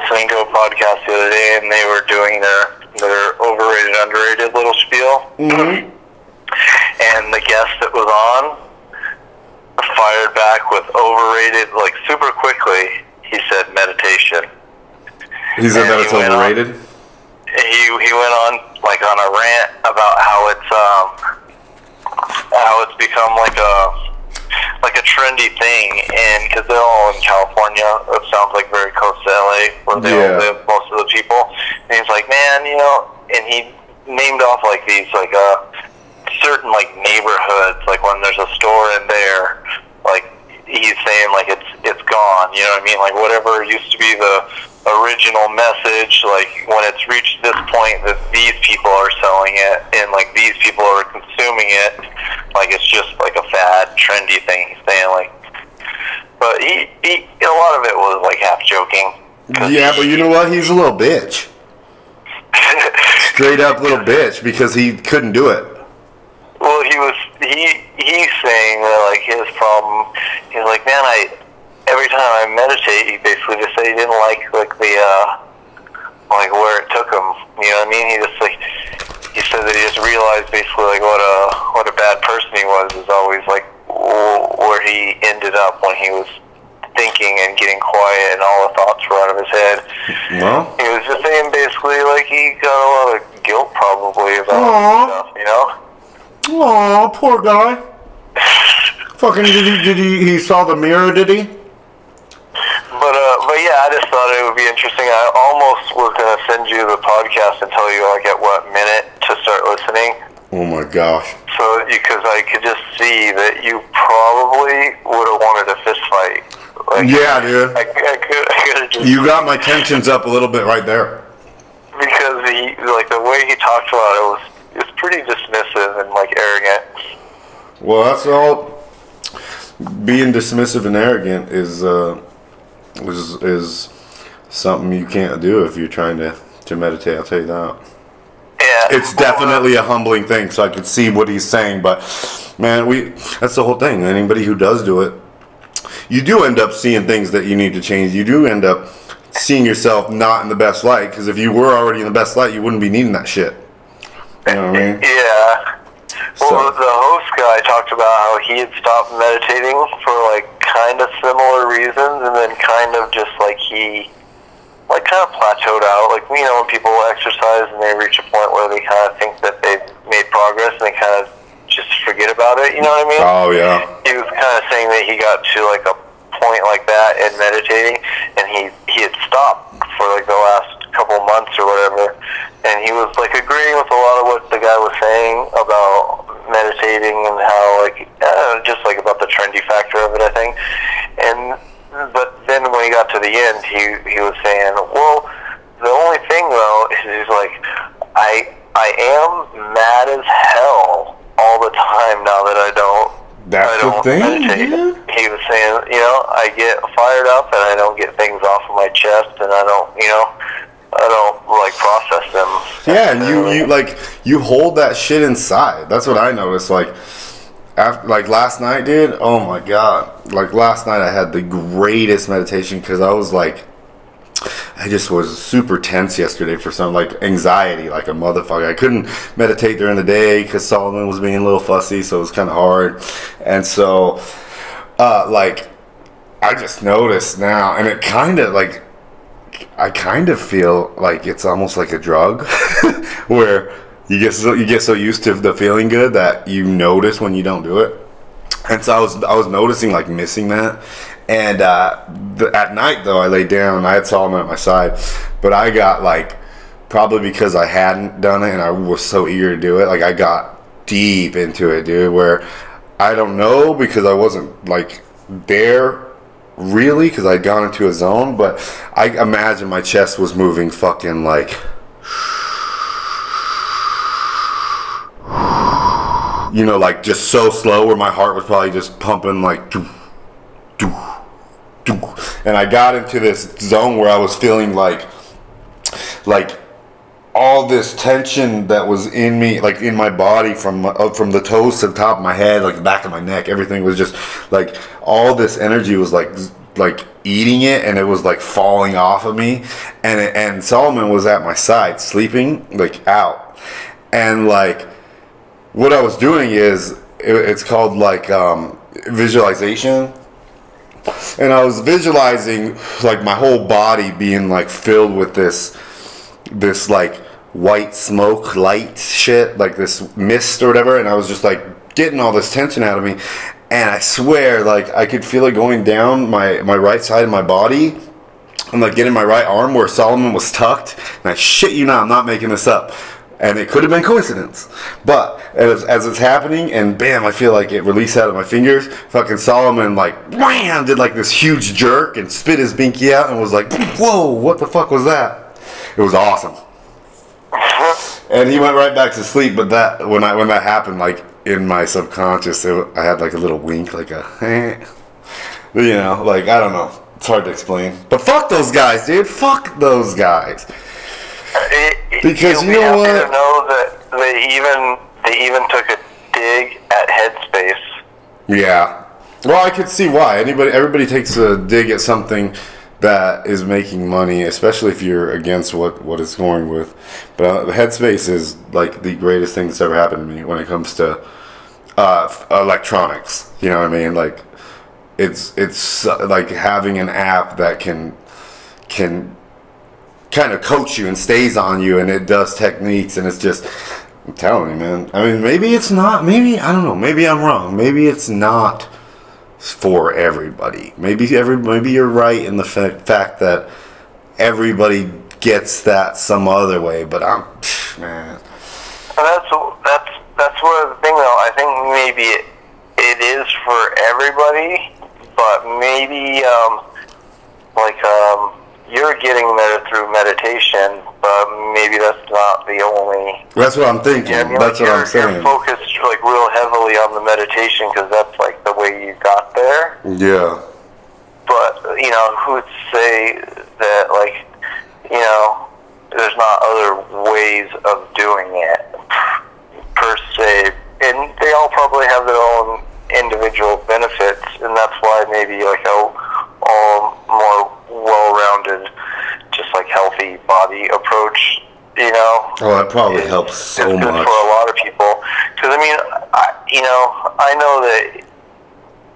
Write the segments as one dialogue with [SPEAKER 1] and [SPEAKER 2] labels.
[SPEAKER 1] listening to a podcast the other day, and they were doing their their overrated, underrated little spiel.
[SPEAKER 2] Mm-hmm.
[SPEAKER 1] And the guest that was on fired back with overrated, like super quickly. He said meditation.
[SPEAKER 2] He said
[SPEAKER 1] And
[SPEAKER 2] that it's
[SPEAKER 1] went on-
[SPEAKER 2] overrated.
[SPEAKER 1] he he went on like on a rant about how it's um how it's become like a trendy thing and because they're all in California it sounds like very close to LA where they
[SPEAKER 2] Yeah.
[SPEAKER 1] live most of the people and he's like man you know and he named off like these like uh certain like neighborhoods like when there's a store in there like he's saying like it's it's gone you know what I mean like whatever used to be the original message like when it's reached this point that these people are selling it and like these people are consuming it like it's just like a fad trendy thing he's saying like but he, he a lot of it was like half joking.
[SPEAKER 2] Yeah, but you know what? He's a little bitch. Straight up little bitch because he couldn't do it.
[SPEAKER 1] Well, he was he he's saying that like his problem. He's like, man, I every time I meditate, he basically just said he didn't like like the uh like where it took him. You know what I mean? He just like he said that he just realized basically like what a what a bad person he was is always like where he ended up when he was thinking and getting quiet and all the thoughts were out of his head.
[SPEAKER 2] Well,
[SPEAKER 1] He was just saying basically like he got a lot of guilt probably about
[SPEAKER 2] Aw.
[SPEAKER 1] stuff, you know.
[SPEAKER 2] oh, poor guy. Fucking did he? Did he? He saw the mirror? Did he?
[SPEAKER 1] But uh, but yeah, I just thought it would be interesting. I almost was gonna send you the podcast and tell you like at what minute to start listening,
[SPEAKER 2] Oh my gosh.
[SPEAKER 1] so because I could just see that you probably would have wanted a fist fight. Like,
[SPEAKER 2] Yeah, dude.
[SPEAKER 1] I, I could, I could
[SPEAKER 2] You got my tensions up a little bit right there.
[SPEAKER 1] because he like the way he talked about it was it was pretty dismissive and like arrogant.
[SPEAKER 2] Well, that's all. Being dismissive and arrogant is uh, is is something you can't do if you're trying to to meditate. I'll tell you that.
[SPEAKER 1] Yeah,
[SPEAKER 2] It's definitely a humbling thing, so I could see what he's saying. But man, we that's the whole thing. Anybody who does do it, you do end up seeing things that you need to change. You do end up seeing yourself not in the best light because if you were already in the best light, you wouldn't be needing that shit. You know what I mean?
[SPEAKER 1] Yeah. Well, the host guy talked about how he had stopped meditating for like kind of similar reasons, and then kind of just like he, like kind of plateaued out. Like you know, when people exercise and they reach a point where they kind of think that they've made progress, and they kind of just forget about it. You know what I mean?
[SPEAKER 2] Oh yeah.
[SPEAKER 1] he was kind of saying that he got to like a point like that in meditating, and he he had stopped for like the last couple months or whatever, and he was like agreeing with a lot of what the guy was saying meditating and how like uh, just like about the trendy factor of it, I think, and but then when he got to the end, he he was saying, well, the only thing though is he's like, I I am mad as hell all the time now that I don't
[SPEAKER 2] That's
[SPEAKER 1] I
[SPEAKER 2] the
[SPEAKER 1] don't
[SPEAKER 2] thing,
[SPEAKER 1] meditate.
[SPEAKER 2] yeah.
[SPEAKER 1] He was saying, you know, I get fired up and I don't get things off of my chest and I don't, you know, I don't like process them.
[SPEAKER 2] Yeah, and you, you like you hold that shit inside. That's what I noticed. Like, after like last night, dude. Oh my god! Like last night, I had the greatest meditation because I was like, I just was super tense yesterday for some like anxiety, like a motherfucker. I couldn't meditate during the day because Solomon was being a little fussy, so it was kind of hard. And so, uh, like, I just noticed now, and it kind of like I kind of feel like it's almost like a drug, where you get so you get so used to the feeling good that you notice when you don't do it. And so I was I was noticing like missing that. And uh, the, at night though, I lay down and I had Solomon at my side, but I got like probably because I hadn't done it and I was so eager to do it. Like I got deep into it, dude. Where I don't know because I wasn't like there really because I'd gone into a zone, but I imagine my chest was moving fucking like. You know, like just so slow where my heart was probably just pumping like. And I got into this zone where I was feeling like. Like all this tension that was in me, like in my body, from uh, from the toes to the top of my head, like the back of my neck, everything was just like all this energy was like like eating it and it was like falling off of me. And it, and Solomon was at my side sleeping like out. And like what I was doing is it, it's called like um, visualization. And I was visualizing like my whole body being like filled with this this like white smoke light shit like this mist or whatever and I was just like getting all this tension out of me and I swear, like I could feel it going down my my right side of my body. I'm like getting my right arm where Solomon was tucked, and I shit you not, I'm not making this up. And it could have been coincidence, but as, as it's happening, and bam, I feel like it released out of my fingers. Fucking Solomon like wham did like this huge jerk and spit his binky out and was like, "Whoa, what the fuck was that?" It was awesome. And he went right back to sleep. But that when I when that happened, like in my subconscious, it, I had like a little wink, like a, eh. you know, like I don't know. It's hard to explain. But fuck those guys, dude. Fuck those guys.
[SPEAKER 1] It,
[SPEAKER 2] Because you know what?
[SPEAKER 1] To know that they even they even took a dig at Headspace.
[SPEAKER 2] Yeah. Well, I could see why. Anybody, everybody takes a dig at something that is making money, especially if you're against what what it's going with. But uh, Headspace is like the greatest thing that's ever happened to me when it comes to uh, electronics. You know what I mean? Like it's it's uh, like having an app that can can kind of coach you and stays on you, and it does techniques, and it's just. I'm telling you, man. I mean, maybe it's not. Maybe I don't know. Maybe I'm wrong. Maybe it's not for everybody. Maybe every maybe you're right in the fa- fact that everybody gets that some other way. But I'm man.
[SPEAKER 1] And that's that's that's of the thing though. I think maybe it, it is for everybody, but maybe um, like um, you're getting there through meditation, but maybe that's not the only.
[SPEAKER 2] That's what I'm thinking.
[SPEAKER 1] Yeah, I mean,
[SPEAKER 2] That's
[SPEAKER 1] like
[SPEAKER 2] what I'm saying.
[SPEAKER 1] You're focused like real heavily on the meditation because that's like the way you got there.
[SPEAKER 2] yeah.
[SPEAKER 1] But you know, who would say that like you know there's not other ways of doing it per se, and they all probably have their own individual benefits, and that's why maybe like a all more well-rounded, just like healthy body approach. You know,
[SPEAKER 2] Oh, that probably
[SPEAKER 1] is-
[SPEAKER 2] helps so much.
[SPEAKER 1] for a lot of people. Because I mean, I, you know, I know that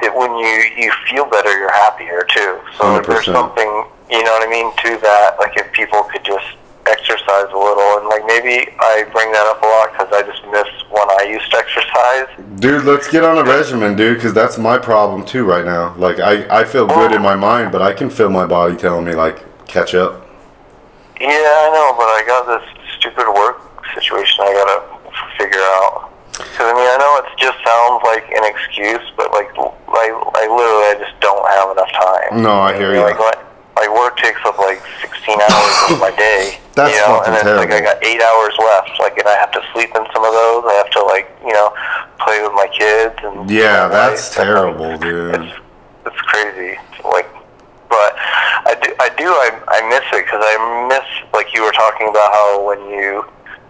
[SPEAKER 1] that when you you feel better, you're happier too. So there's
[SPEAKER 2] 100%.
[SPEAKER 1] something, you know what I mean, to that. Like if people could just exercise a little, and like maybe I bring that up a lot because I just miss when I used to exercise.
[SPEAKER 2] Dude, let's get on a regimen, dude, because that's my problem too right now. Like, I, I feel good in my mind, but I can feel my body telling me, like, catch up.
[SPEAKER 1] Yeah, I know, but I got this stupid work situation I gotta figure out. Because I mean, I know it just sounds like an excuse, but like, like, like literally, I just don't have enough time.
[SPEAKER 2] No, I hear you.
[SPEAKER 1] Like, like, like work takes up like 16 hours of my day.
[SPEAKER 2] That's
[SPEAKER 1] you know,
[SPEAKER 2] fucking
[SPEAKER 1] and then like I got eight hours left. Like, and I have to sleep in some of those. I have to like, you know, play with my kids and
[SPEAKER 2] Yeah, that's
[SPEAKER 1] like,
[SPEAKER 2] terrible, dude.
[SPEAKER 1] It's, it's crazy. Like, but I do, I do, I, I miss it because I miss like you were talking about how when you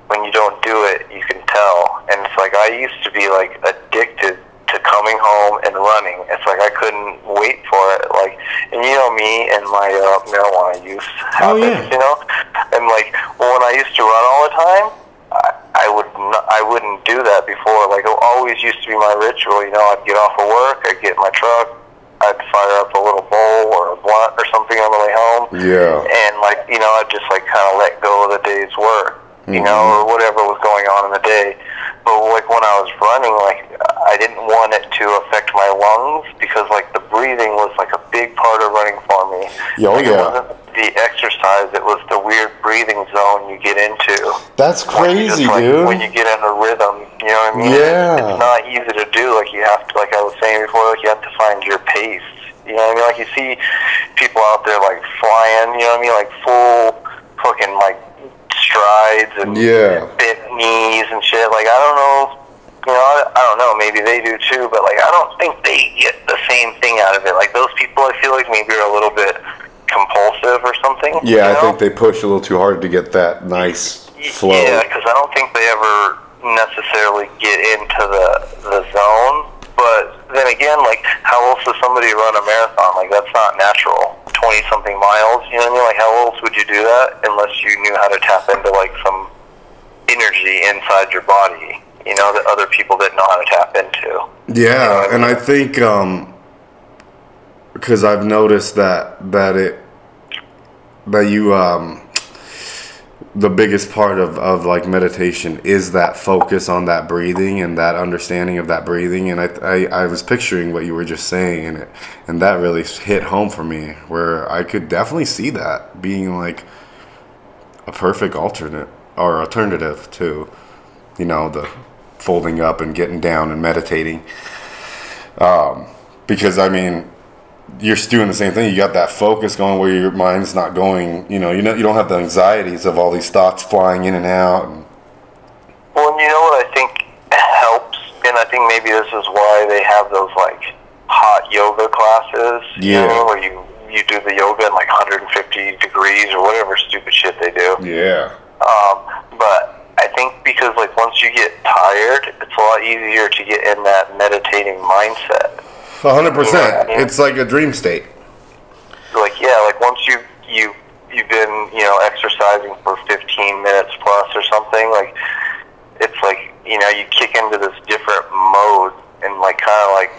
[SPEAKER 1] when you don't do it, you can tell. And it's like I used to be like addicted to coming home and running. It's like I couldn't wait for it. Like, and you know me and my uh, marijuana use
[SPEAKER 2] Oh,
[SPEAKER 1] habits,
[SPEAKER 2] yeah.
[SPEAKER 1] you know. And like when I used to run all the time, I, I would not, I wouldn't do that before. Like it always used to be my ritual. You know, I'd get off of work, I'd get in my truck, I'd fire up a little bowl or a blunt or something on the way home
[SPEAKER 2] Yeah.
[SPEAKER 1] and like you know I'd just like kind of let go of the day's work, you know,
[SPEAKER 2] Mhm.
[SPEAKER 1] or whatever was going on in the day. But like when I was running, like I didn't want it to affect my lungs because like the breathing was like a big part of running for me.
[SPEAKER 2] Oh,
[SPEAKER 1] like, It
[SPEAKER 2] yeah.
[SPEAKER 1] wasn't the exercise; it was the weird breathing zone you get into.
[SPEAKER 2] That's crazy,
[SPEAKER 1] just, like,
[SPEAKER 2] dude.
[SPEAKER 1] When you get in a rhythm, you know what I mean?
[SPEAKER 2] Yeah.
[SPEAKER 1] It's not easy to do. Like you have to, like I was saying before, like you have to find your pace. You know what I mean? Like you see people out there like flying. You know what I mean? Like full fucking like strides and
[SPEAKER 2] Yeah.
[SPEAKER 1] bent knees and shit. Like I don't know. You know, I, I don't know. Maybe they do too, but like I don't think they get the same thing out of it. Like those people, I feel like maybe are a little bit compulsive or something.
[SPEAKER 2] Yeah, I
[SPEAKER 1] know?
[SPEAKER 2] think they push a little too hard to get that nice flow.
[SPEAKER 1] Yeah, because I don't think they ever necessarily get into the the zone. But then again, like, how else does somebody run a marathon? Like, that's not natural. Twenty something miles. You know what I mean? Like how else would you do that unless you knew how to tap into like some energy inside your body? You know that other people didn't know how to tap into.
[SPEAKER 2] Yeah, and I think um because I've noticed that that it that you um the biggest part of, of like meditation is that focus on that breathing and that understanding of that breathing and I, I, I was picturing what you were just saying and it and that really hit home for me where I could definitely see that being like a perfect alternate or alternative to you know the folding up and getting down and meditating. Um, because I mean you're doing the same thing. You got that focus going where your mind's not going. You know, you know, you don't have the anxieties of all these thoughts flying in and out. And,
[SPEAKER 1] Well, and you know what I think helps, and I think maybe this is why they have those like hot yoga classes. you
[SPEAKER 2] Yeah.
[SPEAKER 1] know, where you you do the yoga in like 150 degrees or whatever stupid shit they do.
[SPEAKER 2] yeah,
[SPEAKER 1] Um, but I think because like once you get tired, it's a lot easier to get in that meditating mindset.
[SPEAKER 2] Hundred percent.
[SPEAKER 1] Yeah.
[SPEAKER 2] It's like a dream state.
[SPEAKER 1] Like yeah, like once you you you've been you know exercising for 15 minutes plus or something, like it's like you know you kick into this different mode and like kind of like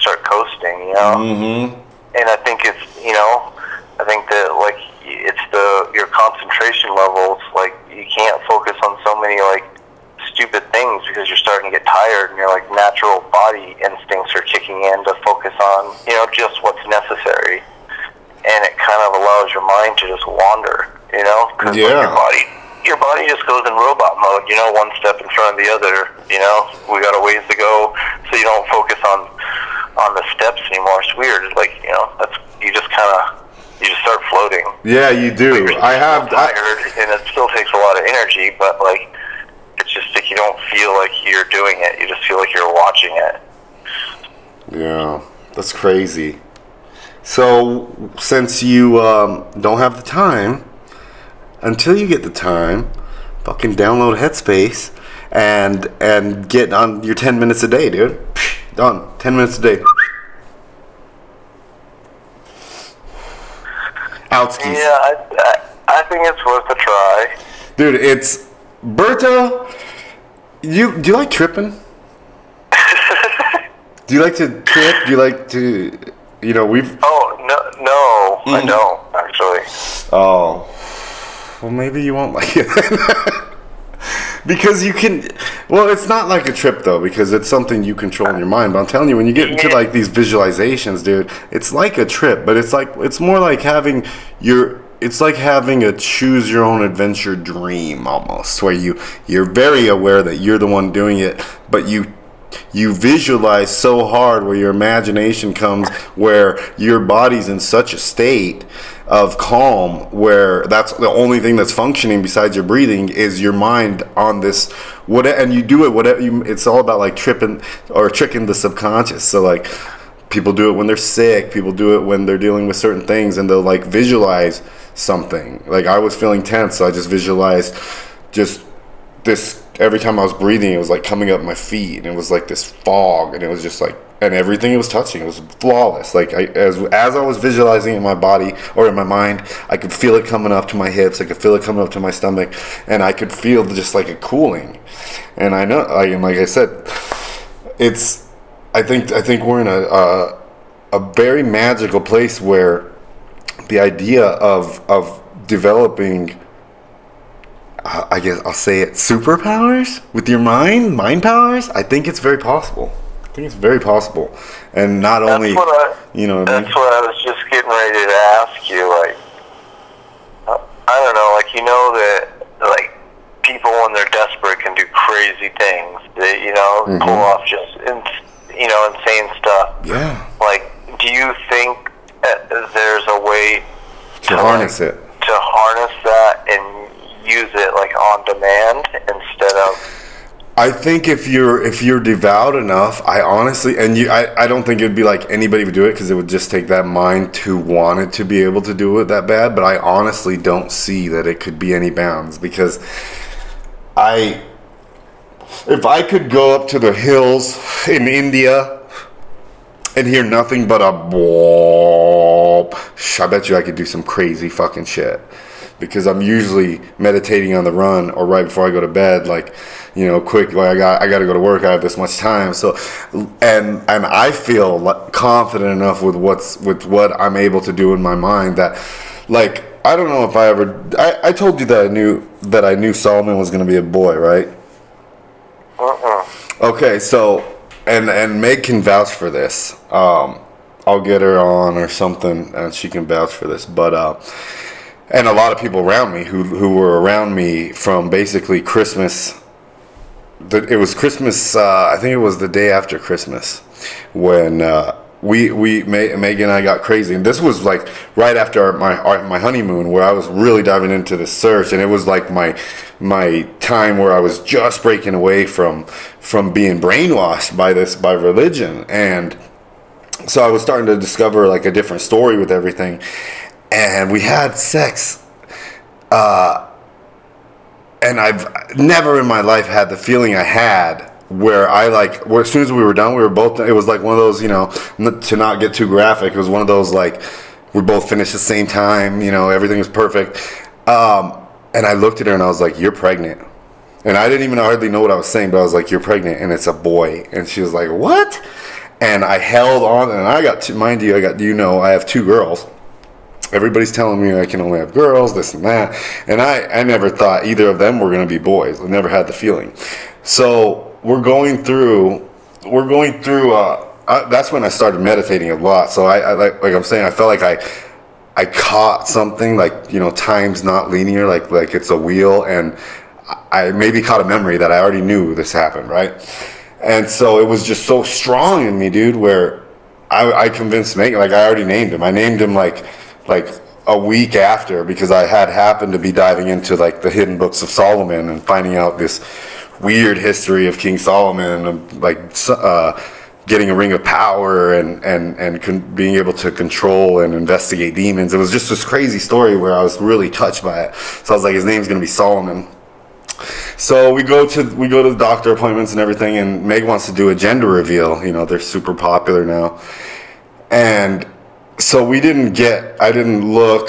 [SPEAKER 1] start coasting, you know.
[SPEAKER 2] Mm-hmm.
[SPEAKER 1] and I think it's you know, I think that like it's the your concentration levels. Like you can't focus on so many like stupid things because you're starting to get tired, and your like natural body instincts are kicking in to focus on you know just what's necessary, and it kind of allows your mind to just wander. You know, because
[SPEAKER 2] Yeah.
[SPEAKER 1] your body. Your body just goes in robot mode, you know, one step in front of the other. You know, we got a ways to go, so you don't focus on on the steps anymore. It's weird. It's like you know, that's you just kind of you just start floating.
[SPEAKER 2] Yeah, you do. I have.
[SPEAKER 1] still
[SPEAKER 2] I,
[SPEAKER 1] tired, and it still takes a lot of energy, but like it's just like you don't feel like you're doing it. You just feel like you're watching it.
[SPEAKER 2] yeah, that's crazy. So, since you um, don't have the time, until you get the time, fucking download Headspace and and get on your ten minutes a day, dude. Done. Ten minutes a day. Outskis.
[SPEAKER 1] Yeah, I, I, I think it's worth a try.
[SPEAKER 2] Dude, it's Berto. You do you like tripping? do you like to trip? Do you like to you know, we've
[SPEAKER 1] Oh no, no, I
[SPEAKER 2] Mhm.
[SPEAKER 1] don't actually.
[SPEAKER 2] Oh. Well, maybe you won't like it. because you can well, it's not like a trip though because it's something you control in your mind. But I'm telling you when you get into like these visualizations, dude, it's like a trip, but it's like it's more like having your it's like having a choose your own adventure dream almost where you you're very aware that you're the one doing it, but you you visualize so hard where your imagination comes where your body's in such a state of calm where that's the only thing that's functioning besides your breathing is your mind on this what and you do it whatever you it's all about like tripping or tricking the subconscious. So like people do it when they're sick people do it when they're dealing with certain things and they'll like visualize something like i was feeling tense so i just visualized just this every time I was breathing, it was like coming up my feet, and it was like this fog, and it was just like, and everything it was touching, it was flawless. Like I, as as I was visualizing in my body or in my mind, I could feel it coming up to my hips, I could feel it coming up to my stomach, and I could feel just like a cooling. And I know, I, and like I said, it's, I think, I think we're in a a, a very magical place where the idea of of developing uh, I guess I'll say it superpowers with your mind, mind powers. I think it's very possible. I think it's very possible, and not
[SPEAKER 1] That's
[SPEAKER 2] only
[SPEAKER 1] I.
[SPEAKER 2] you know. What I
[SPEAKER 1] That's
[SPEAKER 2] mean?
[SPEAKER 1] what I was just getting ready to ask you. Like, uh, I don't know. Like, you know that like people when they're desperate can do crazy things. They, you know,
[SPEAKER 2] Mhm.
[SPEAKER 1] pull off just in, you know insane stuff.
[SPEAKER 2] Yeah,
[SPEAKER 1] Like, do you think uh, there's a way
[SPEAKER 2] to harness it.
[SPEAKER 1] to harness that and use it like on demand instead of?
[SPEAKER 2] I think if you're if you're devout enough, I honestly and you I, I don't think it'd be like anybody would do it because it would just take that mind to want it to be able to do it that bad. But I honestly don't see that it could be any bounds because I if I could go up to the hills in India and hear nothing but a boop I bet you I could do some crazy fucking shit because I'm usually meditating on the run or right before I go to bed, like you know, quick. Like I got I got to go to work. I have this much time. So, and and I feel confident enough with what's with what I'm able to do in my mind that, like. I don't know if I ever. I, I told you that I knew that I knew Solomon was going to be a boy, right?
[SPEAKER 1] Uh-uh.
[SPEAKER 2] Okay, so and and Meg can vouch for this. Um, I'll get her on or something, and she can vouch for this. But uh, and a lot of people around me who who were around me from basically Christmas. The, it was Christmas. Uh, I think it was the day after Christmas when uh, we we Meg Megan and I got crazy, and this was like right after our, my our, my honeymoon, where I was really diving into the search, and it was like my my time where I was just breaking away from from being brainwashed by this by religion, and so I was starting to discover like a different story with everything, and we had sex. Uh, and I've never in my life had the feeling I had where I like where as soon as we were done, we were both. It was like one of those, you know, to not get too graphic. It was one of those like we both finished the same time. You know, everything was perfect. Um, and I looked at her and I was like, "You're pregnant." And I didn't even hardly know what I was saying, but I was like, "You're pregnant," and it's a boy. And she was like, "What?" And I held on, and I got to mind you, I got you know, I have two girls everybody's telling me I can only have girls, this and that. And I, I never thought either of them were going to be boys. I never had the feeling. So we're going through, we're going through, uh, I, that's when I started meditating a lot. So I, I like, like I'm saying, I felt like I, I caught something like, you know, time's not linear, like, like it's a wheel. And I maybe caught a memory that I already knew this happened, right? And so it was just so strong in me, dude, where I, I convinced Megan, like I already named him. I named him like, like a week after because I had happened to be diving into like the hidden books of Solomon and finding out this weird history of King Solomon like uh, getting a ring of power and and and con- being able to control and investigate demons. It was just this crazy story where I was really touched by it. So I was like, his name's gonna be Solomon. So we go to we go to the doctor appointments and everything, and Meg wants to do a gender reveal. You know, they're super popular now, and so we didn't get i didn't look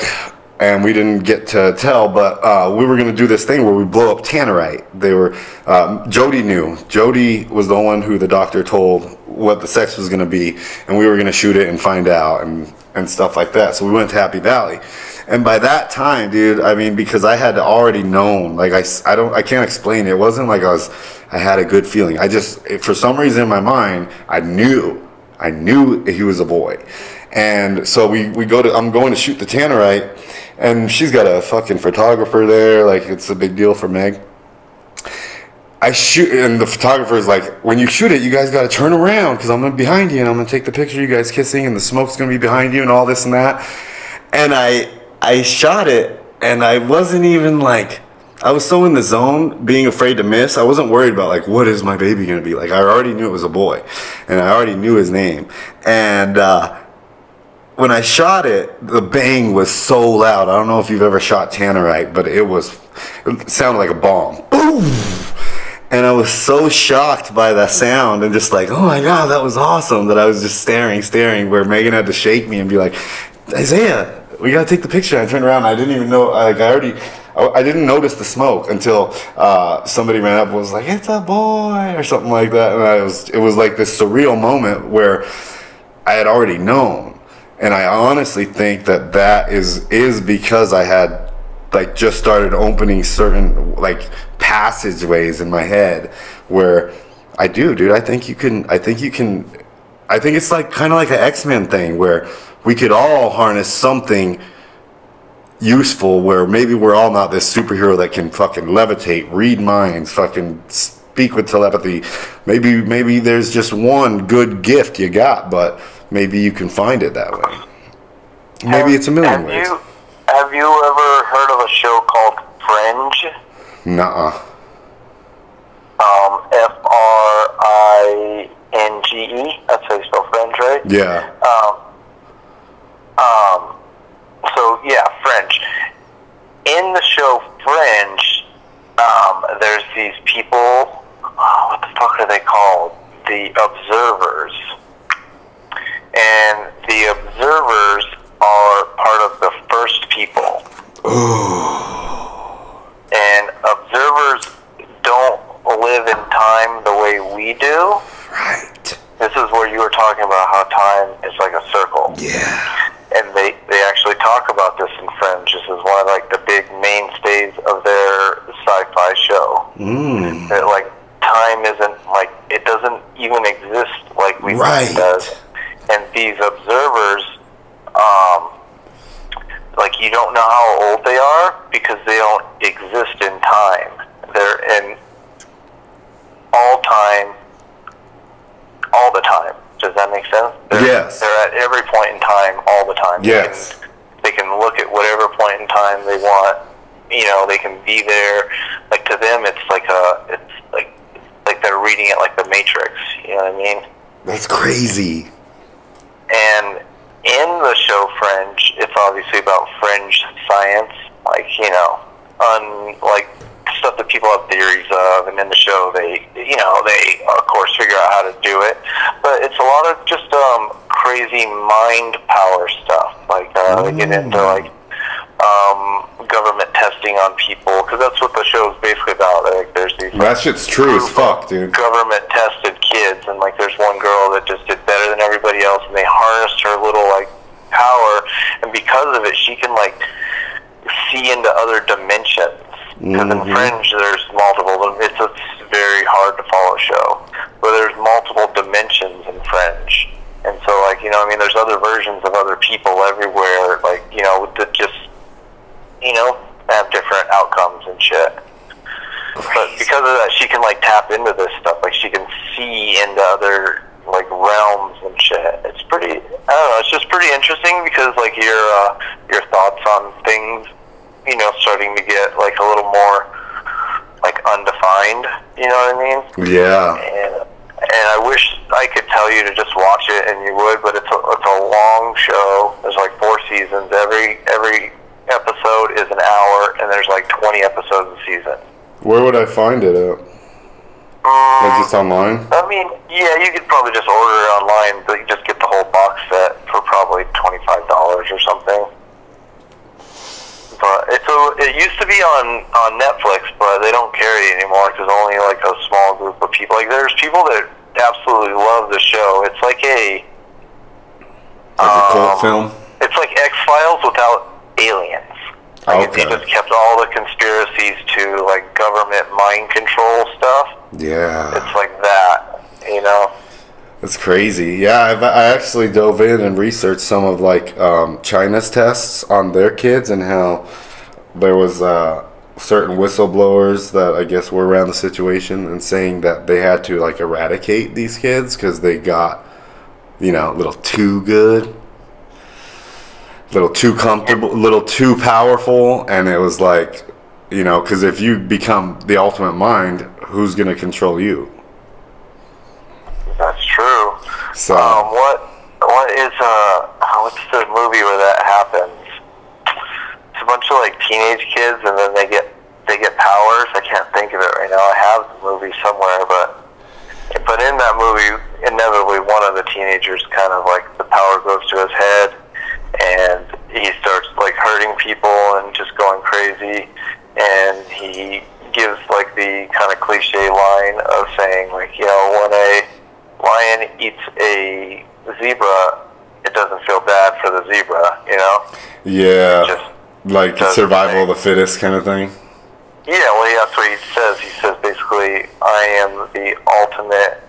[SPEAKER 2] and we didn't get to tell but uh, we were going to do this thing where we blow up tannerite. They were um, jody knew. Jody was the one who the doctor told what the sex was going to be and we were going to shoot it and find out and, and stuff like that. So we went to happy valley. And by that time dude i mean because i had already known like i, I don't i can't explain. It. it wasn't like i was i had a good feeling. I just for some reason in my mind i knew i knew he was a boy and so we, we go to, I'm going to shoot the Tannerite, and she's got a fucking photographer there. Like, it's a big deal for Meg. I shoot, and the photographer is like, when you shoot it, you guys got to turn around because I'm behind you and I'm going to take the picture of you guys kissing, and the smoke's going to be behind you, and all this and that. And I, I shot it, and I wasn't even like, I was so in the zone, being afraid to miss. I wasn't worried about like what is my baby gonna be like. I already knew it was a boy, and I already knew his name. And uh, when I shot it, the bang was so loud. I don't know if you've ever shot tannerite, but it was it sounded like a bomb. Boom! And I was so shocked by that sound and just like, oh my god, that was awesome that I was just staring, staring. Where Megan had to shake me and be like, Isaiah, we gotta take the picture. I turned around. I didn't even know. Like I already, I, didn't notice the smoke until uh, somebody ran up and was like, "It's a boy" or something like that. And I was, it was like this surreal moment where I had already known and I honestly think that that is is because I had like just started opening certain like passageways in my head where I do, dude. I think you can. I think you can. I think it's like kind of like an X Men thing where we could all harness something useful. Where maybe we're all not this superhero that can fucking levitate, read minds, fucking speak with telepathy. Maybe maybe there's just one good gift you got, but maybe you can find it that way. Maybe
[SPEAKER 1] have,
[SPEAKER 2] it's a million
[SPEAKER 1] have
[SPEAKER 2] ways.
[SPEAKER 1] You, have you ever heard of a show called Fringe?
[SPEAKER 2] Nuh-uh.
[SPEAKER 1] Um, F R I N G E. That's how you spell Fringe, right?
[SPEAKER 2] Yeah.
[SPEAKER 1] Um, um, so yeah, Fringe. In the show Fringe, um, there's these people. Oh, what the fuck are they called? The observers and the observers are part of the first people. Ooh. And observers don't live in time the way we do.
[SPEAKER 2] Right.
[SPEAKER 1] This is where you were talking about how time is like a circle.
[SPEAKER 2] Yeah.
[SPEAKER 1] And they, they actually talk about this in Fringe. This is one of like the big mainstays of their sci-fi show.
[SPEAKER 2] Mm.
[SPEAKER 1] That like time isn't like it doesn't even exist like we think
[SPEAKER 2] Right.
[SPEAKER 1] it does. And these observers, um, like you don't know how old they are because they don't exist in time. They're in all time, all the time. Does that make sense? They're,
[SPEAKER 2] Yes.
[SPEAKER 1] They're at every point in time, all the time.
[SPEAKER 2] Yes.
[SPEAKER 1] They can, they can look at whatever point in time they want. You know, they can be there. Like to them, it's like a, it's like, like they're reading it like the Matrix. You know what I mean?
[SPEAKER 2] That's crazy.
[SPEAKER 1] And in the show Fringe, it's obviously about fringe science, like you know, un like stuff that people have theories of, and in the show they, you know, they of course figure out how to do it. But it's a lot of just um, crazy mind power stuff. Like uh, they get into like um, government testing on people because that's what the show is basically about. Like there's these
[SPEAKER 2] That shit's true as fuck, dude.
[SPEAKER 1] government tested kids and like there's one girl that just did better than everybody else and they harnessed her little like power and because of it she can like see into other dimensions. Because in
[SPEAKER 2] Mhm.
[SPEAKER 1] fringe there's multiple it's a very hard to follow show. But there's multiple dimensions in fringe. And so like you know i mean there's other versions of other people everywhere like you know that just you know have different outcomes and shit. But because of that, she can like tap into this stuff. Like she can see into other like realms and shit. It's pretty. I don't know. It's just pretty interesting because like your uh, your thoughts on things, you know, starting to get like a little more like undefined. You know what I mean?
[SPEAKER 2] Yeah.
[SPEAKER 1] And and I wish I could tell you to just watch it and you would, but it's a, it's a long show. There's like four seasons. Every every episode is an hour, and there's like 20 episodes a season.
[SPEAKER 2] Where would I find it at? Like just online?
[SPEAKER 1] I mean, yeah, you could probably just order it online, but you just get the whole box set for probably twenty five dollars or something. But it's a, it used to be on on Netflix, but they don't carry it anymore because only like a small group of people. Like there's people that absolutely love the show. It's like a
[SPEAKER 2] Like a cult
[SPEAKER 1] Um,
[SPEAKER 2] film?
[SPEAKER 1] it's like X Files without aliens. Like if
[SPEAKER 2] Okay.
[SPEAKER 1] you just kept all the conspiracies to like government mind control stuff.
[SPEAKER 2] Yeah.
[SPEAKER 1] It's like that, you know.
[SPEAKER 2] That's crazy. Yeah, I've, I actually dove in and researched some of like um, China's tests on their kids and how there was uh, certain whistleblowers that I guess were around the situation and saying that they had to like eradicate these kids because they got you know a little too good, little too comfortable, little too powerful, and it was like you know because if you become the ultimate mind, who's gonna control you?
[SPEAKER 1] That's true.
[SPEAKER 2] So.
[SPEAKER 1] Um, what what is uh what's the movie where that happens? It's a bunch of like teenage kids, and then they get they get powers. I can't think of it right now. I have the movie somewhere, but but in that movie, inevitably one of the teenagers kind of like the power goes to his head, and he starts like hurting people and just going crazy, and he gives like the kind of cliche line of saying like you know when a lion eats a zebra, it doesn't feel bad for the zebra, you know?
[SPEAKER 2] Yeah,
[SPEAKER 1] Just
[SPEAKER 2] like survival of
[SPEAKER 1] the
[SPEAKER 2] fittest kind of thing.
[SPEAKER 1] Yeah, well, yeah, that's what he says. He says basically, I am the ultimate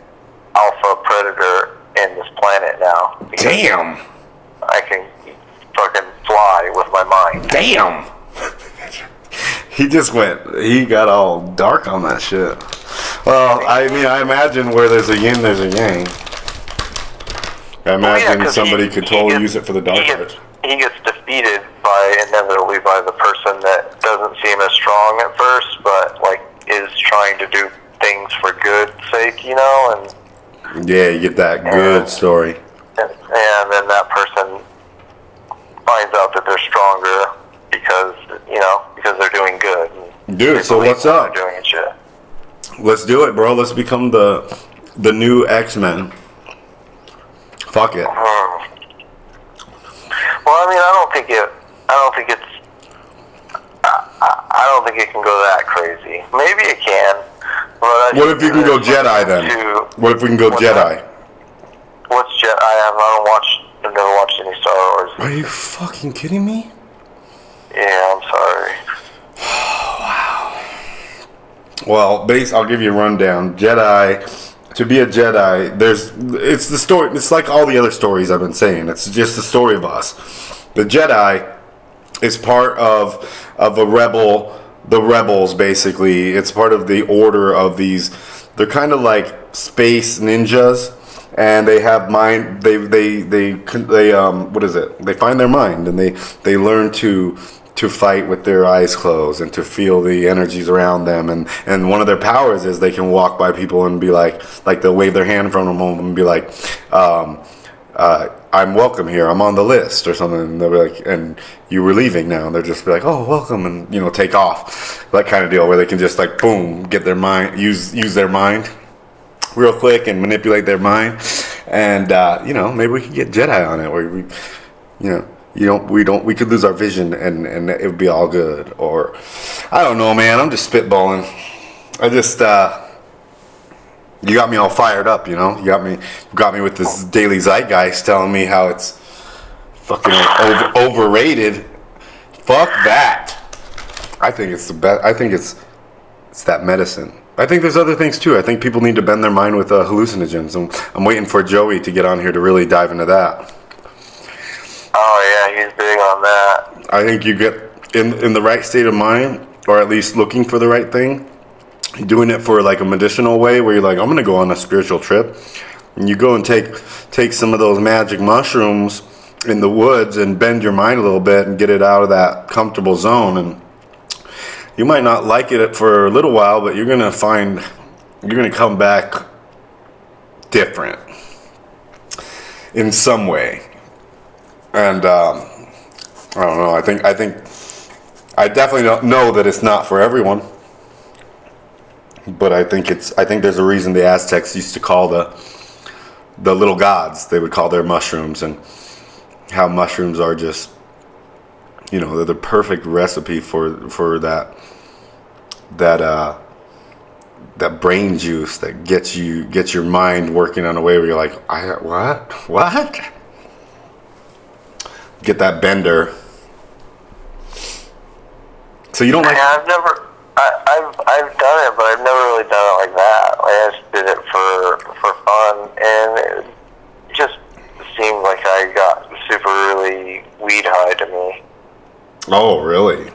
[SPEAKER 1] alpha predator in this planet now.
[SPEAKER 2] Damn,
[SPEAKER 1] I can fucking fly with my mind.
[SPEAKER 2] damn. he just went. He got all dark on that shit. Well, I mean, I imagine where there's a yin, there's a yang. I
[SPEAKER 1] Well, yeah,
[SPEAKER 2] somebody
[SPEAKER 1] he-
[SPEAKER 2] could totally
[SPEAKER 1] gets-
[SPEAKER 2] use it for the dark
[SPEAKER 1] he gets, he gets defeated by inevitably by the person that doesn't seem as strong at first, but like is trying to do things for good sake, you know, and
[SPEAKER 2] Yeah, you get that good story.
[SPEAKER 1] and, and then that person finds out that they're stronger because you know because they're doing good. and
[SPEAKER 2] Dude, so what's up?
[SPEAKER 1] Doing and shit.
[SPEAKER 2] Let's do it, bro. Let's become the the new X Men. Fuck it.
[SPEAKER 1] Hmm. Well, I mean, I don't think it. I don't think it's I don't think it can go that crazy. Maybe it can. But
[SPEAKER 2] What if you can go Jedi then?
[SPEAKER 1] to-
[SPEAKER 2] What if we can go Jedi?
[SPEAKER 1] that? What's Jedi? I I don't watch. I've never watched any Star Wars.
[SPEAKER 2] Are you fucking kidding me?
[SPEAKER 1] Yeah, I'm sorry.
[SPEAKER 2] Well, base. I'll give you a rundown. Jedi. To be a Jedi, there's it's the story. It's like all the other stories I've been saying. It's just the story of us. The Jedi is part of of a rebel. The rebels, basically, it's part of the order of these. They're kind of like space ninjas, and they have mind. They they they they um what is it? They find their mind, and they they learn to to fight with their eyes closed and to feel the energies around them. And and one of their powers is they can walk by people and be like like they'll wave their hand from them and be like um, uh, I'm welcome here. I'm on the list or something. And they'll be like and you were leaving now. And they'll just be like oh welcome and you know take off. That kind of deal where they can just like boom get their mind use use their mind real quick and manipulate their mind. And uh, you know maybe we could get Jedi on it where we you know you don't we don't we could lose our vision and and it would be all good. Or i don't know man. I'm just spitballing. I just uh you got me all fired up you know? You got me got me with this daily zeitgeist telling me how it's fucking over, overrated. Fuck that. I think it's the best i think it's it's that medicine I think there's other things too. I think people need to bend their mind with uh, hallucinogens. I'm, I'm waiting for Joey to get on here to really dive into that.
[SPEAKER 1] Oh yeah, he's big on that.
[SPEAKER 2] I think you get in in the right state of mind, or at least looking for the right thing, doing it for like a medicinal way, where you're like, I'm gonna go on a spiritual trip, and you go and take take some of those magic mushrooms in the woods and bend your mind a little bit and get it out of that comfortable zone, and you might not like it for a little while, but you're gonna find you're gonna come back different in some way, and. Um, I don't know. I think I think I definitely don't know that it's not for everyone. But I think it's I think there's a reason the Aztecs used to call the the little gods. They would call their mushrooms and how mushrooms are just you know, they're the perfect recipe for for that that uh that brain juice that gets you gets your mind working in a way where you're like, I what? What? Get that bender. So you don't like
[SPEAKER 1] Yeah, I've never. I, I've I've done it, but I've never really done it like that. Like, I just did it for for fun, and it just seemed like I got super really weed high to me.
[SPEAKER 2] Oh, really?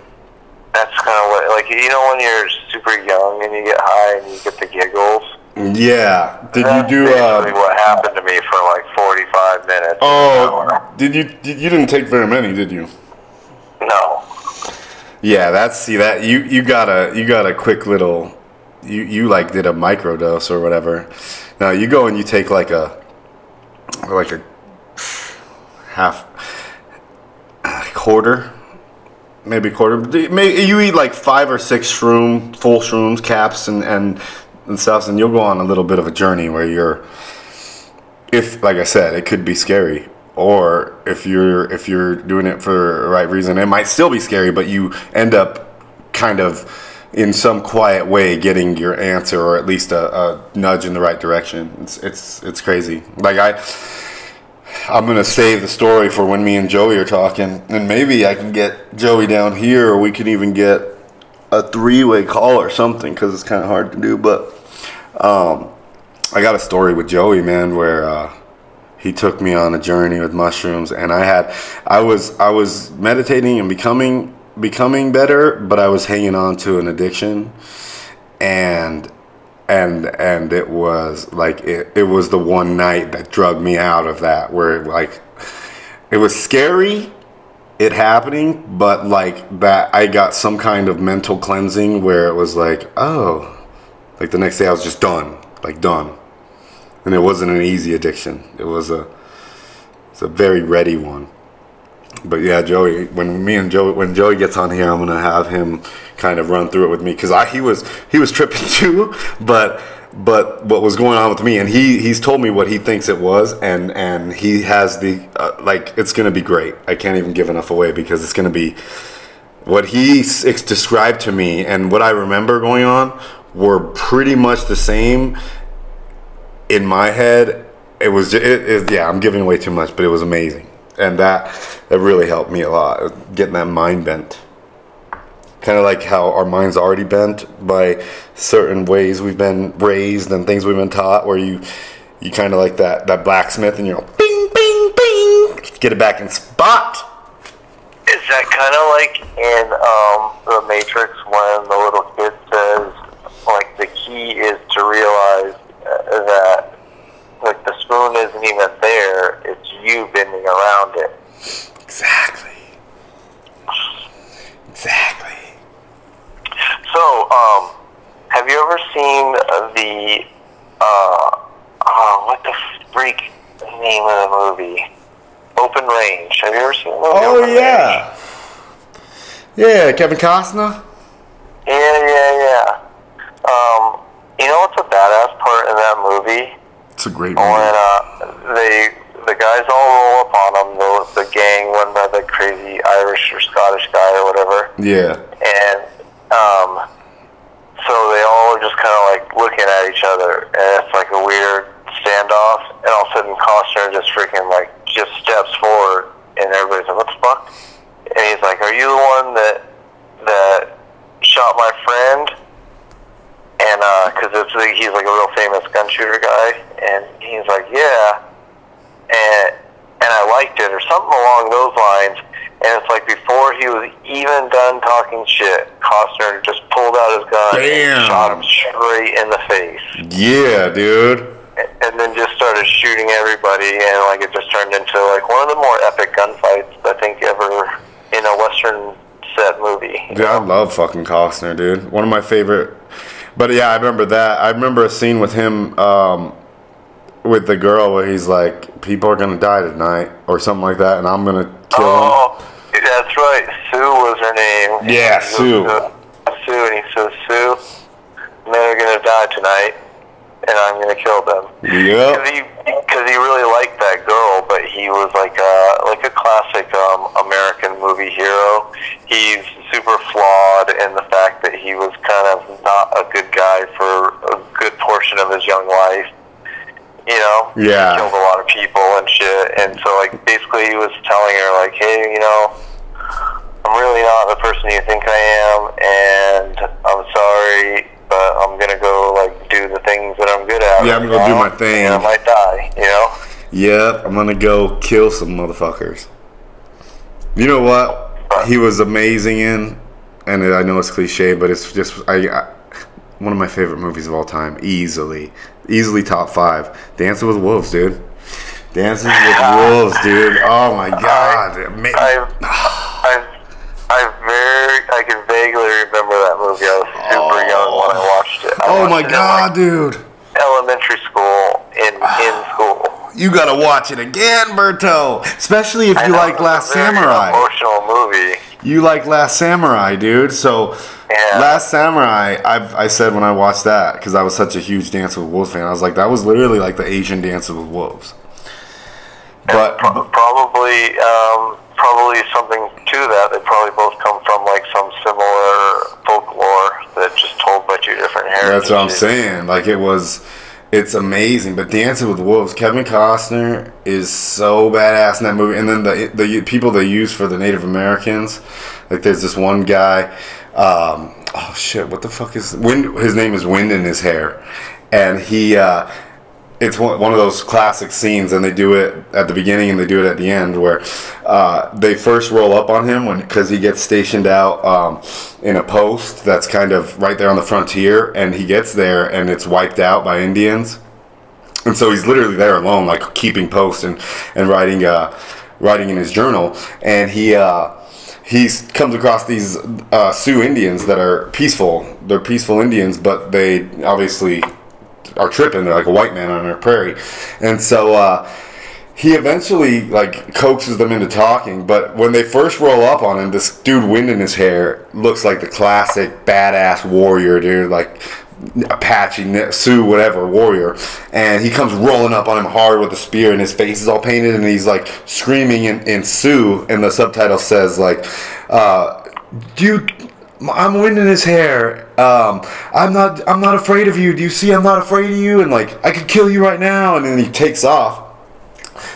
[SPEAKER 1] That's kind of what, like you know, when you're super young and you get high and you get the giggles.
[SPEAKER 2] Yeah. Did
[SPEAKER 1] That's
[SPEAKER 2] you do?
[SPEAKER 1] basically
[SPEAKER 2] Uh,
[SPEAKER 1] what happened to me for like 45 minutes.
[SPEAKER 2] oh, did you? Did, you didn't take very many, did you?
[SPEAKER 1] No.
[SPEAKER 2] Yeah. That's see that you you got a you got a quick little. You you like did a microdose or whatever. Now you go and you take like a like a half a quarter. Maybe quarter. You eat like five or six shroom, full shrooms, caps, and and and stuff, and you'll go on a little bit of a journey where you're if like I said, it could be scary. Or if you're if you're doing it for the right reason, it might still be scary, but you end up kind of in some quiet way getting your answer or at least a, a nudge in the right direction. It's it's it's crazy. Like I I'm gonna save the story for when me and Joey are talking, and maybe I can get Joey down here, or we can even get a three-way call or something, because it's kind of hard to do. But um, I got a story with Joey, man, where uh, he took me on a journey with mushrooms, and I had, I was, I was meditating and becoming, becoming better, but I was hanging on to an addiction, and, and, and it was like it, it was the one night that drug me out of that, where like, it was scary, it happening, but like that, I got some kind of mental cleansing where it was like, oh, like the next day I was just done, like done and it wasn't an easy addiction. It was a it's a very ready one. But yeah, Joey, when me and Joey, when Joey gets on here, I'm gonna have him kind of run through it with me because I he was he was tripping too, but but what was going on with me, and he he's told me what he thinks it was, and and he has the uh, like it's gonna be great. I can't even give enough away because it's gonna be what he described to me and what I remember going on were pretty much the same in my head. It was, ju- it, it, yeah, I'm giving away too much, but it was amazing, and that that really helped me a lot, getting that mind bent. Kind of like how our minds already bent by certain ways we've been raised and things we've been taught, where you you kind of like that that blacksmith and you know, bing, bing, bing, get it back in spot.
[SPEAKER 1] Is that kind of like in um, the Matrix when the little kid says, like, the key is to realize uh, that, like, the spoon isn't even there, it's you bending around it.
[SPEAKER 2] Exactly. Exactly.
[SPEAKER 1] So, um, have you ever seen the, uh, uh, what the freak name of the movie? Open Range. Have you ever seen the movie
[SPEAKER 2] Oh
[SPEAKER 1] Open Range?
[SPEAKER 2] yeah. Yeah, Kevin Costner.
[SPEAKER 1] Yeah, yeah, yeah. Um, you know what's a badass part in that movie?
[SPEAKER 2] It's a great
[SPEAKER 1] When
[SPEAKER 2] movie.
[SPEAKER 1] uh, they the guys all roll up on them, the the gang, one by the crazy Irish or Scottish guy or whatever,
[SPEAKER 2] Yeah.
[SPEAKER 1] and um, so they all are just kind of like looking at each other, and it's like a weird standoff, and all of a sudden Costner just freaking like just steps forward, and everybody's like, "What the fuck?" And he's like, "Are you the one that that shot my friend?" And because it's he's like a real famous gun shooter guy, and he's like, "Yeah," and and I liked it or something along those lines. And it's like before he was even done talking shit, Costner just pulled out his gun
[SPEAKER 2] Damn.
[SPEAKER 1] and shot him straight in the face
[SPEAKER 2] Yeah, dude.
[SPEAKER 1] and then just started shooting everybody, and like it just turned into like one of the more epic gunfights I think ever in a western set movie.
[SPEAKER 2] Dude, I love fucking Costner, dude. One of my favorite. But yeah, I remember that. I remember a scene with him um, with the girl where he's like, "People are gonna die tonight" or something like that, and I'm gonna kill them.
[SPEAKER 1] Oh, that's right. Sue was her name.
[SPEAKER 2] Yeah,
[SPEAKER 1] he
[SPEAKER 2] Sue.
[SPEAKER 1] Sue, and he says, Sue, men are gonna die tonight, and I'm gonna kill them.
[SPEAKER 2] Yeah.
[SPEAKER 1] Because he, cause he really liked that girl, but he was like a like a classic um, American movie hero. He's super flawed in the fact that he was kind of not a good guy for a good portion of his young life. You know,
[SPEAKER 2] Yeah.
[SPEAKER 1] he killed a lot of people and shit. And so, like, basically, he was telling her, like, hey, you know, I'm really not the person you think I am, and I'm sorry, but I'm gonna go like do the things that I'm good at.
[SPEAKER 2] Yeah, I'm gonna do my thing.
[SPEAKER 1] And I might die, you know.
[SPEAKER 2] Yep, I'm gonna go kill some motherfuckers. You know what? He was amazing in, and I know it's cliche, but it's just I, I one of my favorite movies of all time, easily, easily top five. Dancing with Wolves, dude. Dancing with Wolves, dude. Oh my god,
[SPEAKER 1] I've, I've, I very, I can vaguely remember that movie. I was super young when I watched it. I
[SPEAKER 2] Oh
[SPEAKER 1] watched
[SPEAKER 2] my
[SPEAKER 1] it
[SPEAKER 2] god,
[SPEAKER 1] like,
[SPEAKER 2] dude.
[SPEAKER 1] elementary school in in school.
[SPEAKER 2] You gotta watch it again, Berto. Especially if you like Last
[SPEAKER 1] very
[SPEAKER 2] Samurai.
[SPEAKER 1] Emotional movie.
[SPEAKER 2] You like Last Samurai, dude. So,
[SPEAKER 1] Yeah.
[SPEAKER 2] Last Samurai, I've, I said when I watched that, because I was such a huge Dance with Wolves fan, I was like, that was literally like the Asian Dance with Wolves. But,
[SPEAKER 1] Pro- probably, um, probably something to that. They probably both come from like some similar folklore that just told by two different heritages.
[SPEAKER 2] that's what I'm saying. Like, it was, it's amazing. But Dancing with Wolves, Kevin Costner is so badass in that movie. And then the, the people they use for the Native Americans, like, there's this one guy, um, oh shit, what the fuck is, Wind, his name is Wind in his hair. And he, uh, it's one, of those classic scenes and they do it at the beginning and they do it at the end where uh, they first roll up on him when because he gets stationed out um, in a post that's kind of right there on the frontier and he gets there and it's wiped out by indians and so he's literally there alone like keeping post and, and writing uh, writing in his journal and he uh, he comes across these uh, sioux indians that are peaceful they're peaceful indians but they obviously are tripping. They're like a white man on a prairie, and so uh, he eventually like coaxes them into talking. But when they first roll up on him, this dude, wind in his hair, looks like the classic badass warrior, dude, like Apache, Sioux, whatever warrior, and he comes rolling up on him hard with a spear, and his face is all painted, and he's like screaming in, in Sioux, and the subtitle says like. Uh, do? I'm Wind in his hair. Um, I'm not. I'm not afraid of you. Do you see? I'm not afraid of you. And like, I could kill you right now. And then he takes off.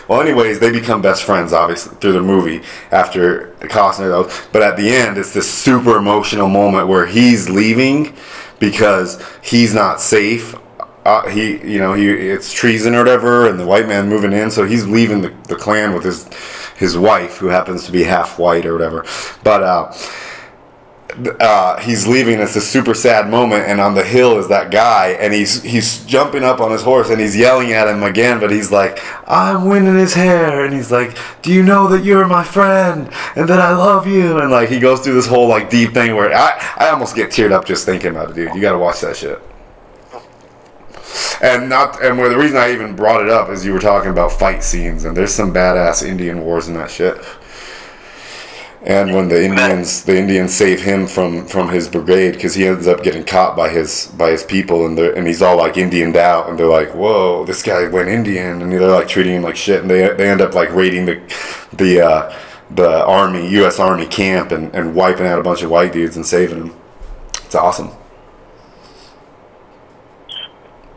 [SPEAKER 2] Well, anyways, they become best friends, obviously, through the movie after Costner. Though, but at the end, it's this super emotional moment where he's leaving because he's not safe. Uh, he, you know, he it's treason or whatever, and the white man moving in, so he's leaving the, the clan with his his wife, who happens to be half white or whatever. But uh, uh, he's leaving. It's a super sad moment, and on the hill is that guy, and he's he's jumping up on his horse, and he's yelling at him again. But he's like, "I'm Wind in his hair," and he's like, "Do you know that you're my friend and that I love you?" And like he goes through this whole like deep thing where I I almost get teared up just thinking about it, dude. You got to watch that shit. And not and where the reason I even brought it up is you were talking about fight scenes, and there's some badass Indian wars in that shit. And when the Indians, the Indians save him from from his brigade because he ends up getting caught by his by his people, and they and he's all like Indianed out, and they're like, "Whoa, this guy went Indian," and they're like treating him like shit, and they they end up like raiding the the uh, the army, U.S. Army camp, and, and wiping out a bunch of white dudes and saving them. It's awesome.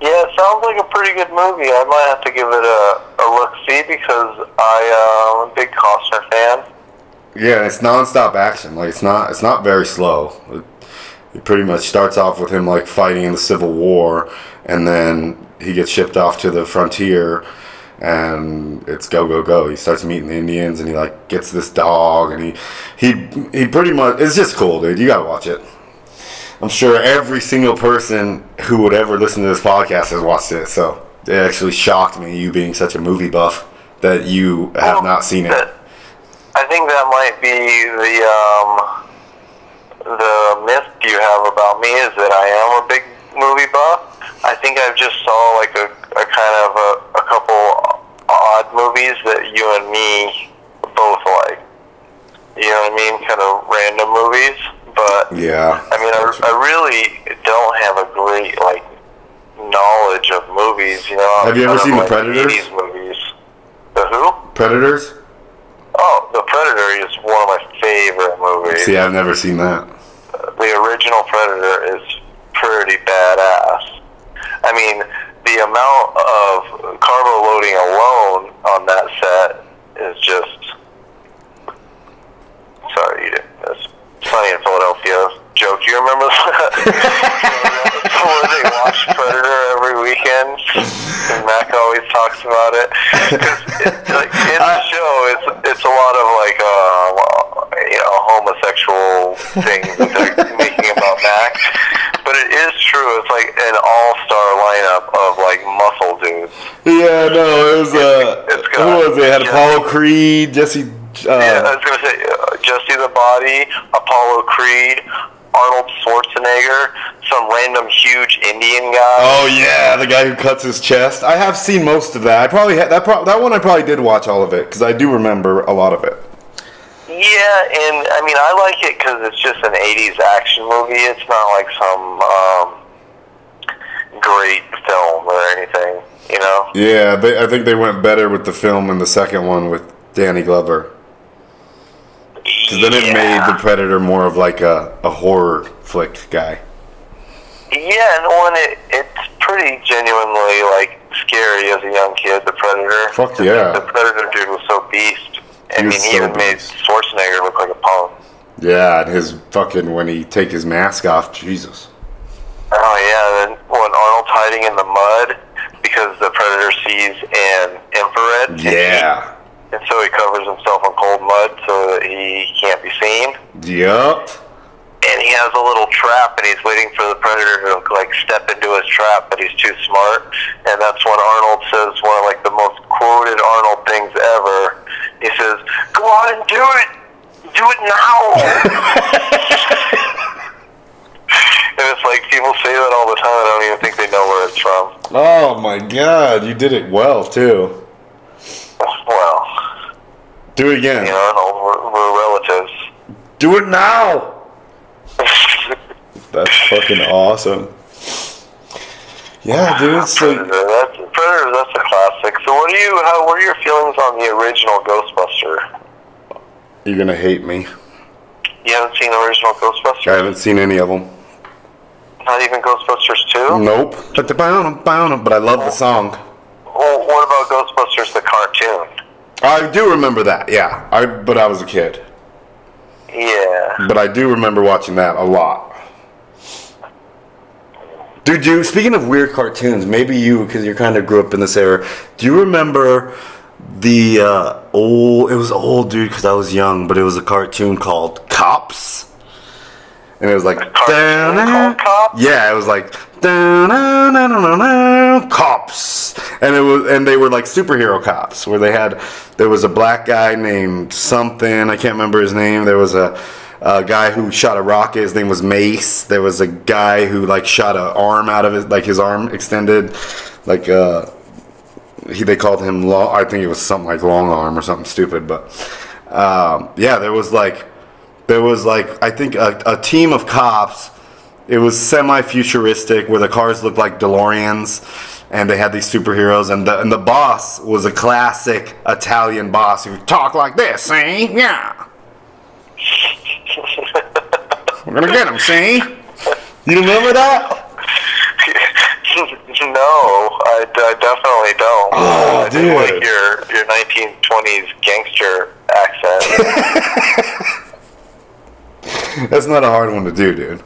[SPEAKER 1] Yeah, it sounds like a pretty good movie. I might have to give it a, a look see because I uh, am a big Costner fan.
[SPEAKER 2] Yeah, it's nonstop action. Like it's not it's not very slow. It, it pretty much starts off with him like fighting in the Civil War, and then he gets shipped off to the frontier, and it's go go go. He starts meeting the Indians, and he like gets this dog, and he he he pretty much it's just cool, dude. You gotta watch it. I'm sure every single person who would ever listen to this podcast has watched it. So it actually shocked me, you being such a movie buff, that you have not seen it.
[SPEAKER 1] I think that might be the um, the myth you have about me is that I am a big movie buff. I think I've just saw like a, a kind of a, a couple odd movies that you and me both like. You know what I mean? Kind of random movies, but
[SPEAKER 2] Yeah.
[SPEAKER 1] I mean, I, I really don't have a great like knowledge of movies. You know,
[SPEAKER 2] Have you ever
[SPEAKER 1] Kind of
[SPEAKER 2] seen The
[SPEAKER 1] like
[SPEAKER 2] Predators?
[SPEAKER 1] 80s movies. The who?
[SPEAKER 2] Predators?
[SPEAKER 1] Oh, The Predator is one of my favorite movies.
[SPEAKER 2] See, I've never seen that.
[SPEAKER 1] The original Predator is pretty badass. I mean, the amount of carbo loading alone on that set is just. Sorry, you didn't. It's funny in Philadelphia. Joke. You remember that? Where they watch Predator every weekend, and Mac always talks about it. 'Cause it like, in the show, it's it's a lot of like uh, you know homosexual things that they're making about Mac. But it is true. It's like an all-star lineup of like muscle dudes.
[SPEAKER 2] Yeah, no, it was uh,
[SPEAKER 1] It's
[SPEAKER 2] who was it? Had
[SPEAKER 1] yeah.
[SPEAKER 2] Apollo Creed, Jesse. Uh,
[SPEAKER 1] Yeah, I was gonna say uh, Jesse the Body, Apollo Creed, Arnold Schwarzenegger, some random huge Indian guy.
[SPEAKER 2] Oh yeah, the guy who cuts his chest. I have seen most of that. I probably had that. Pro- that one I probably did watch all of it because I do remember a lot of it.
[SPEAKER 1] Yeah, and I mean I like it because it's just an '80s action movie. It's not like some um, great film or anything, you know.
[SPEAKER 2] Yeah, they, I think they went better with the film in the second one with Danny Glover because then it made the Predator more of like a, a horror flick guy.
[SPEAKER 1] Yeah, and when it it's pretty genuinely like scary as a young kid. The Predator.
[SPEAKER 2] Fuck yeah.
[SPEAKER 1] The Predator dude was so beast. I
[SPEAKER 2] He
[SPEAKER 1] mean,
[SPEAKER 2] was
[SPEAKER 1] he
[SPEAKER 2] so
[SPEAKER 1] even made. Schwarzenegger look like a punk.
[SPEAKER 2] Yeah, and his fucking when he take his mask off, Jesus.
[SPEAKER 1] Oh yeah, and then when Arnold's hiding in the mud because the Predator sees an infrared.
[SPEAKER 2] Yeah.
[SPEAKER 1] And so he covers himself in cold mud so that he can't be seen.
[SPEAKER 2] Yup.
[SPEAKER 1] and he has a little trap and he's waiting for the predator to like step into his trap but he's too smart and that's when arnold says one of like the most quoted arnold things ever he says go on and do it do it now and it's like people say that all the time i don't even think they know where it's from
[SPEAKER 2] Oh my god, you did it well too. Do it again.
[SPEAKER 1] you know we're, we're relatives
[SPEAKER 2] Do it now. That's fucking awesome. Yeah, dude. So
[SPEAKER 1] Predator, that's, Predator, that's a classic. So, what are you? How? What are your feelings on the original Ghostbuster?
[SPEAKER 2] you're gonna hate me.
[SPEAKER 1] You haven't seen the original Ghostbusters?
[SPEAKER 2] I haven't seen any of them.
[SPEAKER 1] Not even Ghostbusters 2?
[SPEAKER 2] Nope. But I love the oh. song.
[SPEAKER 1] Well, what about Ghostbusters the cartoon?
[SPEAKER 2] I do remember that. Yeah. I but I was a kid.
[SPEAKER 1] Yeah.
[SPEAKER 2] But I do remember watching that a lot. Dude, you speaking of weird cartoons, maybe you because you kind of grew up in this era. Do you remember the uh, old? It was old, dude, because I was young, but it was a cartoon called Cops, and it was like
[SPEAKER 1] Cops?
[SPEAKER 2] Yeah, it was like "Da-na-na-na-na-na, And it was and they were like superhero cops where they had there was a black guy named something I can't remember his name. There was a a guy who shot a rocket. His name was Mace. There was a guy who like shot an arm out of it, like his arm extended, like uh, he they called him long. I think it was something like long arm or something stupid. But um, yeah, there was like there was like I think a, a team of cops. It was semi-futuristic where the cars looked like DeLoreans, and they had these superheroes. And the and the boss was a classic Italian boss who talked like this. See, yeah. We're gonna get him, see? You remember that?
[SPEAKER 1] no, I, I definitely don't.
[SPEAKER 2] Oh,
[SPEAKER 1] I do
[SPEAKER 2] dude.
[SPEAKER 1] like your, your 1920s gangster accent.
[SPEAKER 2] That's not a hard one to do, dude.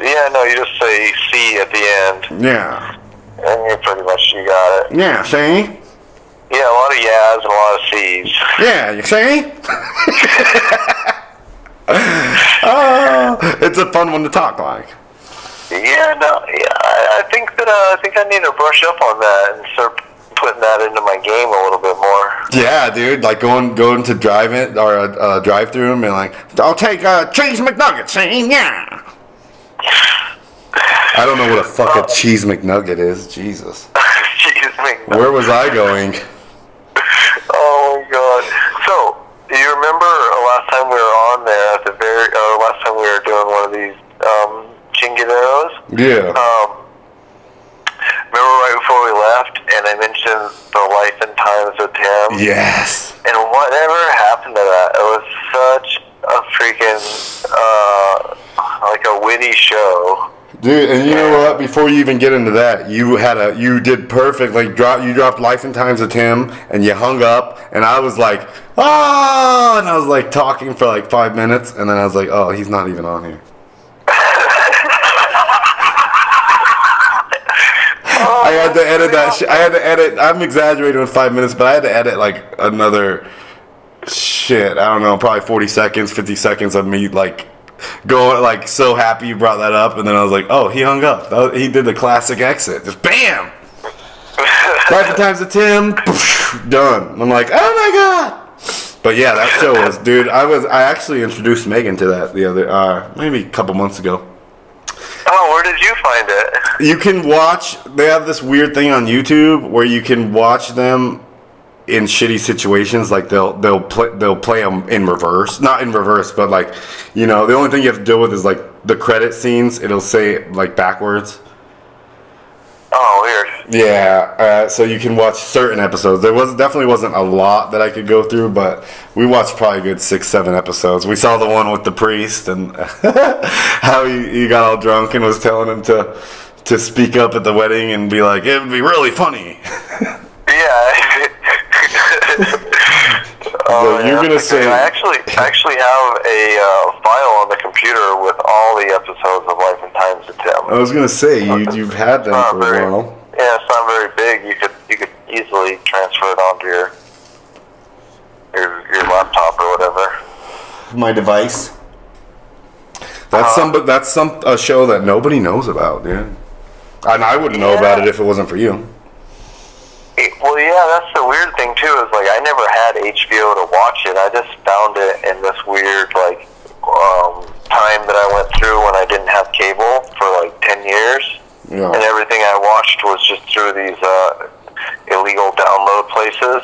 [SPEAKER 1] yeah, no, you just say C at the end,
[SPEAKER 2] Yeah.
[SPEAKER 1] And you pretty much you got it.
[SPEAKER 2] Yeah, see?
[SPEAKER 1] Yeah, a lot of yeahs and a lot of C's.
[SPEAKER 2] Yeah, you see? oh, it's a fun one to talk like.
[SPEAKER 1] Yeah, no, yeah, I, I think that uh, I think I need to brush up on that and start putting that into my game a little bit more.
[SPEAKER 2] Yeah, dude, like going going to drive it or a uh, drive through and being like, I'll take a cheese McNugget, see? Yeah. I don't know what a fuck a cheese McNugget is. Jesus.
[SPEAKER 1] Jeez, me.
[SPEAKER 2] Where was I going?
[SPEAKER 1] Oh my god. So, do you remember uh, last time we were on there at the very, uh, last time we were doing one of these um, chingaderos?
[SPEAKER 2] Yeah.
[SPEAKER 1] Um, remember right before we left, and I mentioned the life and times of Tim?
[SPEAKER 2] Yes.
[SPEAKER 1] And whatever happened to that? It was such a freaking, uh, like a witty show.
[SPEAKER 2] Dude, and you know what? Before you even get into that, you had a you did perfect. Like drop you dropped Life and Times of Tim, and you hung up, and I was like, oh, and I was like talking for like five minutes, and then I was like, oh, he's not even on here. Oh, I had to edit that. Sh- I had to edit. I'm exaggerating with five minutes, but I had to edit like another shit. I don't know, probably 40 seconds, 50 seconds of me like going like so happy you brought that up, and then I was like, oh, he hung up. Was- he did the classic exit, just bam. Life Times of Tim, done. I'm like, oh my god. But yeah, that show was, dude. I was, I actually introduced Megan to that the other, uh, maybe a couple months ago.
[SPEAKER 1] Oh, where did you find it?
[SPEAKER 2] You can watch. They have this weird thing on YouTube where you can watch them in shitty situations. Like they'll they'll play they'll play them in reverse, not in reverse, but like you know the only thing you have to deal with is like the credit scenes. It'll say like backwards.
[SPEAKER 1] Oh, weird.
[SPEAKER 2] Yeah, uh, so you can watch certain episodes. There was definitely wasn't a lot that I could go through, but we watched probably a good six, seven episodes. We saw the one with the priest and how he, he got all drunk and was telling him to to speak up at the wedding and be like, it would be really funny.
[SPEAKER 1] Yeah.
[SPEAKER 2] So you're
[SPEAKER 1] yeah,
[SPEAKER 2] gonna
[SPEAKER 1] that's
[SPEAKER 2] say-
[SPEAKER 1] I actually actually have a uh, file on the computer with all the episodes of Life and Times of Tim.
[SPEAKER 2] I was gonna say you you've had them for
[SPEAKER 1] very-
[SPEAKER 2] a while.
[SPEAKER 1] Yeah, it's not very big. You could you could easily transfer it onto your your your laptop or whatever.
[SPEAKER 2] My device. That's some that's some a show that nobody knows about, dude. And I wouldn't know about it if it wasn't for you.
[SPEAKER 1] It- well, yeah, that's the weird thing too. Is like I never had HBO to watch it. I just found it in this weird like um, time that I went through when I didn't have cable for like ten years.
[SPEAKER 2] Yeah.
[SPEAKER 1] and everything I watched was just through these uh, illegal download places.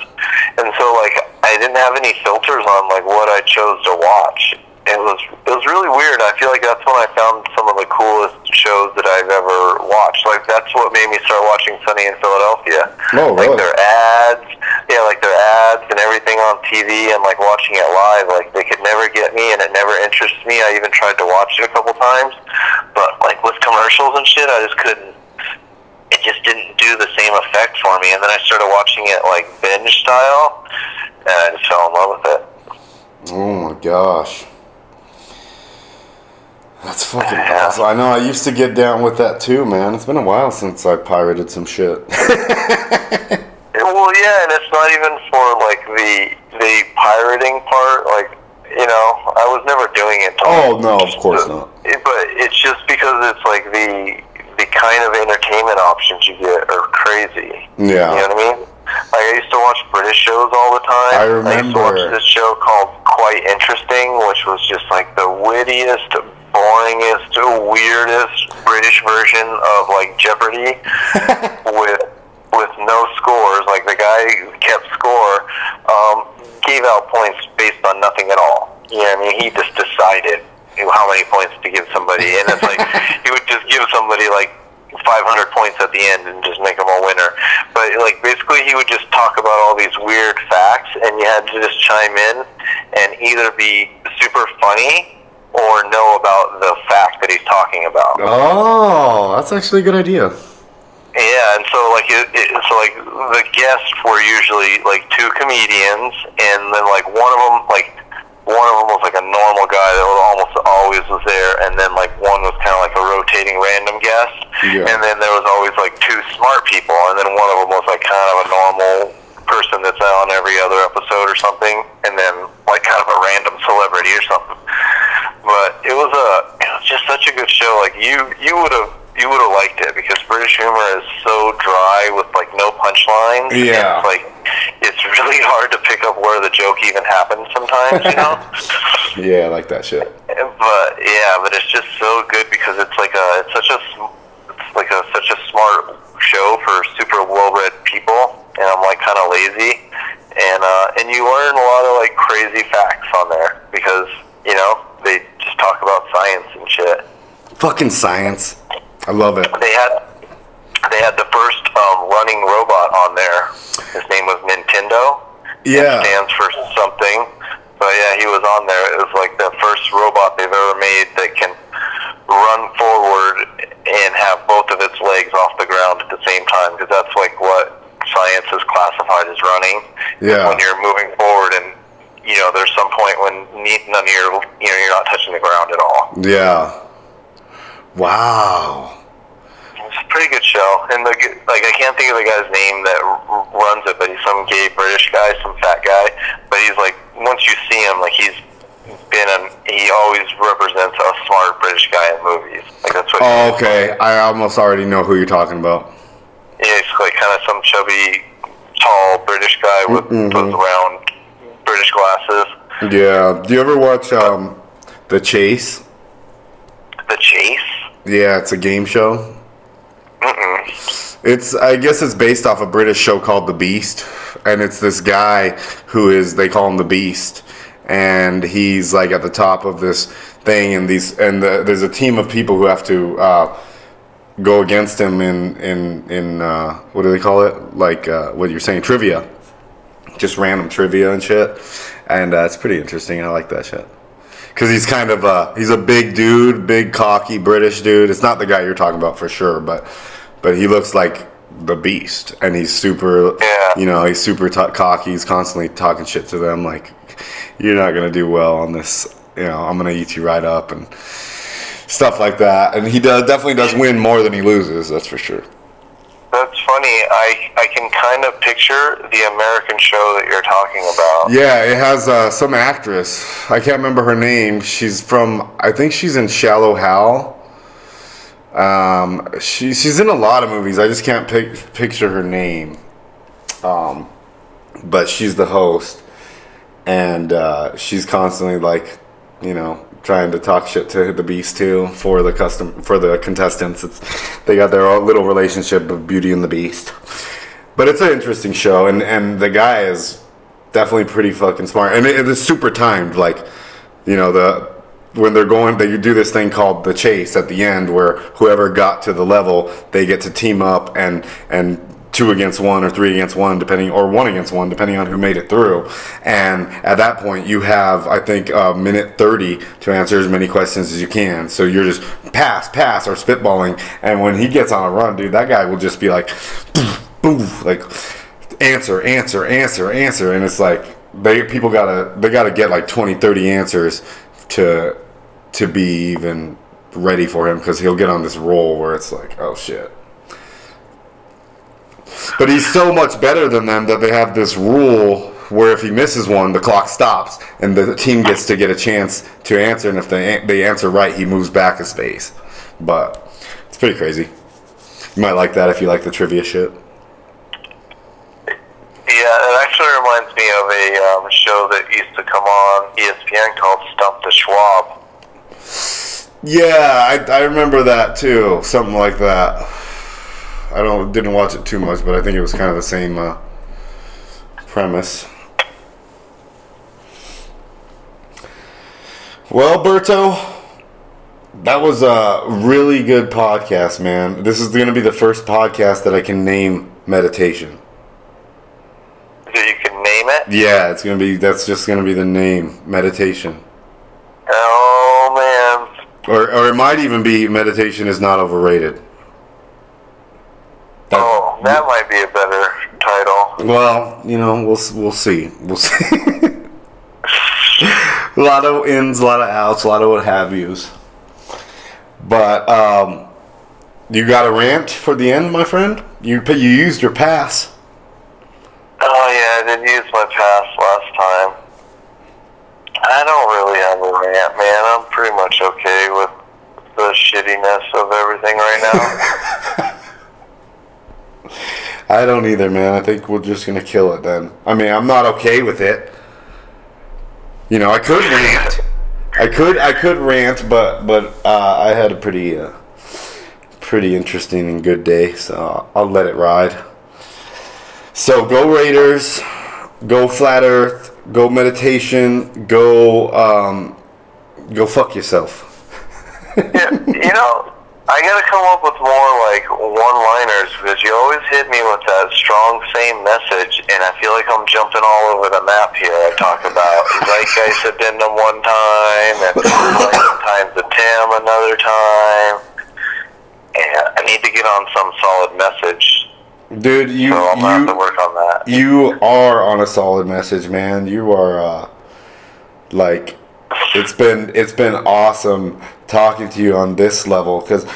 [SPEAKER 1] And so, like, I didn't have any filters on like what I chose to watch. It was it was really weird. I feel like that's when I found some of the coolest shows that I've ever watched. Like that's what made me start watching Sunny in Philadelphia.
[SPEAKER 2] Oh,
[SPEAKER 1] Like their ads, yeah, like their ads and everything on TV and like watching it live, like they could never get me, and it never interested me. I even tried to watch it a couple times, but like with commercials and shit, I just couldn't. It just didn't do the same effect for me. And then I started watching it like binge style, and I just fell in love with it.
[SPEAKER 2] Oh my gosh. That's fucking awesome. I know I used to get down with that too, man. It's been a while since I pirated some shit.
[SPEAKER 1] Well, yeah, and it's not even for like the the pirating part. Like, you know, I was never doing it.
[SPEAKER 2] Oh, no, of course not.
[SPEAKER 1] But it's just because it's like the the kind of entertainment options you get are crazy.
[SPEAKER 2] Yeah.
[SPEAKER 1] You know what I mean? Like I used to watch British shows all the time.
[SPEAKER 2] I remember.
[SPEAKER 1] I used to watch this show called Quite Interesting, which was just like the wittiest, boringest, weirdest British version of like Jeopardy with with no scores. Like the guy kept score um, gave out points based on nothing at all. You know I mean? He just decided how many points to give somebody, and it's like he would just give somebody like 500 points at the end and just make them a winner. But like basically, he would just talk about all these weird facts, and you had to just chime in and either be super funny or know about the fact that he's talking about.
[SPEAKER 2] oh, that's actually a good idea.
[SPEAKER 1] Yeah, and so like it, it, so like the guests were usually like two comedians, and then like one of them like one of them was like a normal guy that was almost always was there, and then like one was kind of like a rotating random guest,
[SPEAKER 2] Yeah.
[SPEAKER 1] and then there was always like two smart people, and then one of them was like kind of a normal person that's on every other episode or something, and then like kind of a random celebrity or something. But it was a it was just such a good show. Like you you would have you would have liked it because British humor is so dry with like no punchlines.
[SPEAKER 2] Yeah.
[SPEAKER 1] It's like it's really hard to pick up where the joke even happens sometimes, you know.
[SPEAKER 2] Yeah, I like that shit.
[SPEAKER 1] but yeah, but it's just so good because it's like a it's such a it's like a such a smart show for super well-read people, and I'm like kind of lazy, and uh, and you learn a lot of like crazy facts on there because you know they just talk about science and shit.
[SPEAKER 2] Fucking science. I love it.
[SPEAKER 1] They had they had the first um, running robot on there. His name was Nintendo.
[SPEAKER 2] Yeah.
[SPEAKER 1] stands for something. But yeah, he was on there. It was like the first robot they've ever made that can run forward and have both of its legs off the ground at the same time because that's like what science is classified as running.
[SPEAKER 2] Yeah.
[SPEAKER 1] When you're moving forward and you know, there's some point when none of your, you know, you're not touching the ground at all.
[SPEAKER 2] Yeah. Wow.
[SPEAKER 1] It's a pretty good show, and the like I can't think of the guy's name that r- runs it, but he's some gay British guy, some fat guy. But he's like, once you see him, like he's been an he always represents a smart British guy in movies. Like that's what.
[SPEAKER 2] Oh, okay. I almost already know who you're talking about.
[SPEAKER 1] Yeah, he's like kind of some chubby, tall British guy with
[SPEAKER 2] Mm-hmm.
[SPEAKER 1] those round British glasses.
[SPEAKER 2] Yeah. Do you ever watch um, The Chase?
[SPEAKER 1] The Chase.
[SPEAKER 2] Yeah, it's a game show.
[SPEAKER 1] Mm-mm.
[SPEAKER 2] It's I guess it's based off a British show called The Beast, and it's this guy who is they call him the Beast, and he's like at the top of this thing, and these and the, there's a team of people who have to uh, go against him in in in uh, what do they call it? Like uh, what you're saying, trivia, just random trivia and shit, and uh, it's pretty interesting. I like that shit. Cause he's kind of uh, he's a big dude, big cocky British dude. It's not the guy you're talking about for sure, but but he looks like the beast, and he's super,
[SPEAKER 1] Yeah.
[SPEAKER 2] you know, he's super t- cocky. He's constantly talking shit to them, like you're not gonna do well on this. You know, I'm gonna eat you right up and stuff like that. And he does definitely does win more than he loses. That's for sure.
[SPEAKER 1] That's funny. I I can kind of picture the American show that you're talking about.
[SPEAKER 2] Yeah, it has uh, some actress. I can't remember her name. She's from, I think she's in Shallow Hal. Um, she she's in a lot of movies. I just can't pic- picture her name. Um, but she's the host, and uh, she's constantly like, you know, trying to talk shit to the Beast too for the custom for the contestants. It's they got their own little relationship of Beauty and the Beast. But it's an interesting show, and and the guy is definitely pretty fucking smart, and it, it is super timed. Like, you know, the when they're going, they do this thing called the chase at the end, where whoever got to the level, they get to team up and and two against one or three against one, depending, or one against one, depending on who made it through. And at that point, you have, I think, a minute 30 to answer as many questions as you can. So you're just pass, pass, or spitballing. And when he gets on a run, dude, that guy will just be like, boom, like answer, answer, answer, answer. And it's like, they people gotta they gotta get like 20 30 answers to to be even ready for him because he'll get on this roll where it's like oh shit but he's so much better than them that they have this rule where if he misses one the clock stops and the team gets to get a chance to answer and if they, they answer right he moves back a space but it's pretty crazy you might like that if you like the trivia shit
[SPEAKER 1] Yeah, it actually reminds me of a um, show that used to come on ESPN called Stump the Schwab.
[SPEAKER 2] Yeah, I, I remember that too. Something like that. I don't didn't watch it too much, but I think it was kind of the same uh, premise. Well, Berto, that was a really good podcast, man. This is going to be the first podcast that I can name meditation.
[SPEAKER 1] So you can name it.
[SPEAKER 2] Yeah, it's going to be that's just going to be the name, meditation.
[SPEAKER 1] Oh man,
[SPEAKER 2] Or, or it might even be meditation is not overrated. That-
[SPEAKER 1] oh that might be a better title.
[SPEAKER 2] Well, you know, we'll we'll see. We'll see. a lot of ins, a lot of outs, a lot of what have yous. But um, you got a rant for the end, my friend. You you used your pass.
[SPEAKER 1] Oh yeah, I did use my pass last time. I don't really have a rant, man. I'm pretty much okay with the shittiness of everything right now.
[SPEAKER 2] I don't either, man. I think we're just gonna kill it then. I mean, I'm not okay with it. You know, I could rant. I could I could rant, but but uh, I had a pretty uh, pretty interesting and good day, so I'll let it ride. So go Raiders, go Flat Earth, go meditation, go um, go fuck yourself.
[SPEAKER 1] yeah, you know, I gotta come up with more like one-liners because you always hit me with that strong same message, and I feel like I'm jumping all over the map here. I talk about Zeitgeist addendum one time, and times the Tim another time, and I need to get on some solid message.
[SPEAKER 2] Dude, you
[SPEAKER 1] So I'm gonna have to work on that.
[SPEAKER 2] you are on a solid message, man. You are uh, like it's been it's been awesome talking to you on this level because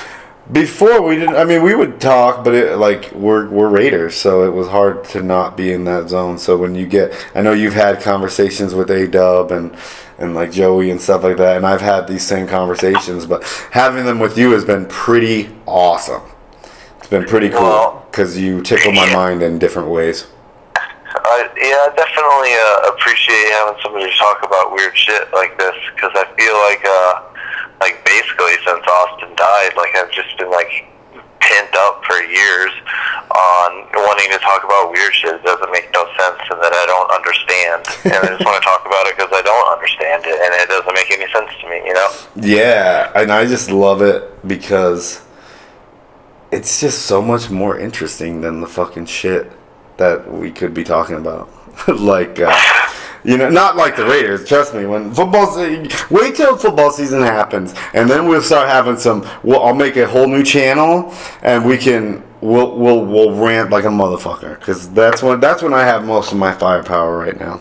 [SPEAKER 2] before we didn't. I mean, we would talk, but it like we're we're Raiders, so it was hard to not be in that zone. So when you get, I know you've had conversations with A Dub and and like Joey and stuff like that, and I've had these same conversations, but having them with you has been pretty awesome. It's been pretty cool
[SPEAKER 1] Well,
[SPEAKER 2] because you tickle my mind in different ways.
[SPEAKER 1] I, yeah, I definitely uh, appreciate having somebody to talk about weird shit like this because I feel like, uh, like basically since Austin died, like I've just been like pent up for years on wanting to talk about weird shit that doesn't make no sense and that I don't understand, and I just want to talk about it because I don't understand it and it doesn't make any sense to me, you know?
[SPEAKER 2] Yeah, and I just love it because it's just so much more interesting than the fucking shit that we could be talking about. like, uh, you know, not like the Raiders. Trust me, when football, wait till football season happens, and then we'll start having some. Well, I'll make a whole new channel, and we can. We'll we'll we'll rant like a motherfucker, because that's when that's when I have most of my firepower right now.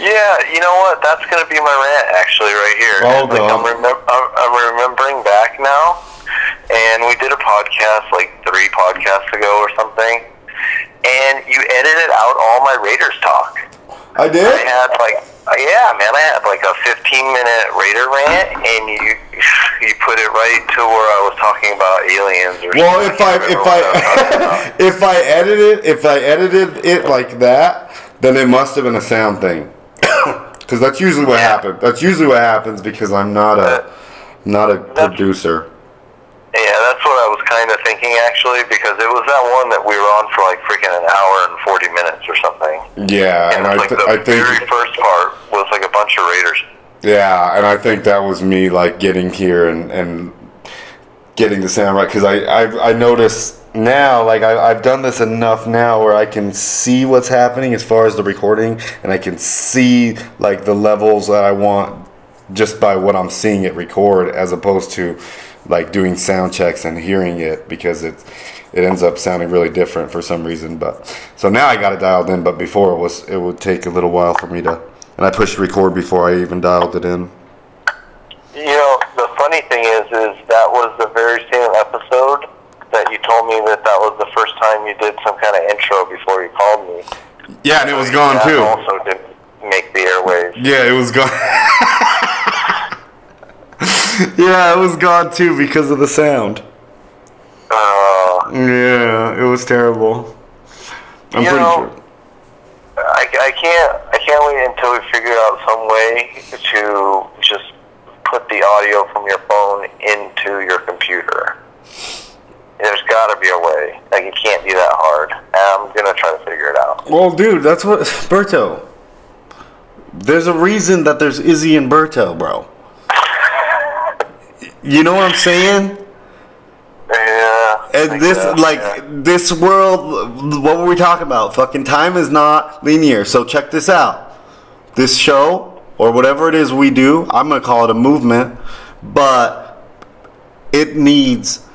[SPEAKER 1] Yeah, you know what? That's gonna be my rant actually right here.
[SPEAKER 2] Oh,
[SPEAKER 1] like, I'm, remem- I'm remembering back now, and we did a podcast like three podcasts ago or something, and you edited out all my Raiders talk.
[SPEAKER 2] I did.
[SPEAKER 1] I had like, uh, yeah, man, I had like a 15 minute Raider rant, and you you put it right to where I was talking about aliens. Or
[SPEAKER 2] Well, if I if
[SPEAKER 1] remember what was talking about.
[SPEAKER 2] I if I edited if I edited it like that, then it must have been a sound thing. Because that's usually what
[SPEAKER 1] Yeah.
[SPEAKER 2] happens. That's usually what happens because I'm not a not a producer.
[SPEAKER 1] Yeah, that's what I was kind of thinking actually, because it was that one that we were on for like freaking an hour and 40 minutes or something.
[SPEAKER 2] Yeah, and
[SPEAKER 1] And
[SPEAKER 2] I
[SPEAKER 1] like
[SPEAKER 2] th-
[SPEAKER 1] the
[SPEAKER 2] I think
[SPEAKER 1] very first part was like a bunch of Raiders.
[SPEAKER 2] Yeah, and I think that was me like getting here and, and getting the sound right because I, I I noticed now, like I, I've done this enough now where I can see what's happening as far as the recording, and I can see like the levels that I want just by what I'm seeing it record, as opposed to like doing sound checks and hearing it because it it ends up sounding really different for some reason. But so now I got it dialed in, but before it was it would take a little while for me to, and I pushed record before I even dialed it in.
[SPEAKER 1] You know, the funny thing is, is that was the very same episode that you told me that that was the first time you did some kind of intro before you called me.
[SPEAKER 2] Yeah, and it was gone too.
[SPEAKER 1] Also didn't make the airwaves.
[SPEAKER 2] Yeah, it was gone. yeah, it was gone too because of the sound.
[SPEAKER 1] Uh,
[SPEAKER 2] Yeah, it was terrible. I'm
[SPEAKER 1] You
[SPEAKER 2] pretty
[SPEAKER 1] know-
[SPEAKER 2] sure.
[SPEAKER 1] I, I can't I can't wait until we figure out some way to just put the audio from your phone into your computer. There's got to be a way. Like it can't be that hard. I'm gonna try to figure it out.
[SPEAKER 2] Well, dude, that's what Berto. There's a reason that there's Izzy and Berto, bro. You know what I'm saying?
[SPEAKER 1] Yeah.
[SPEAKER 2] And this, like,
[SPEAKER 1] yeah.
[SPEAKER 2] this world, what were we talking about? Fucking time is not linear. So check this out. This show, or whatever it is we do, I'm gonna call it a movement, but it needs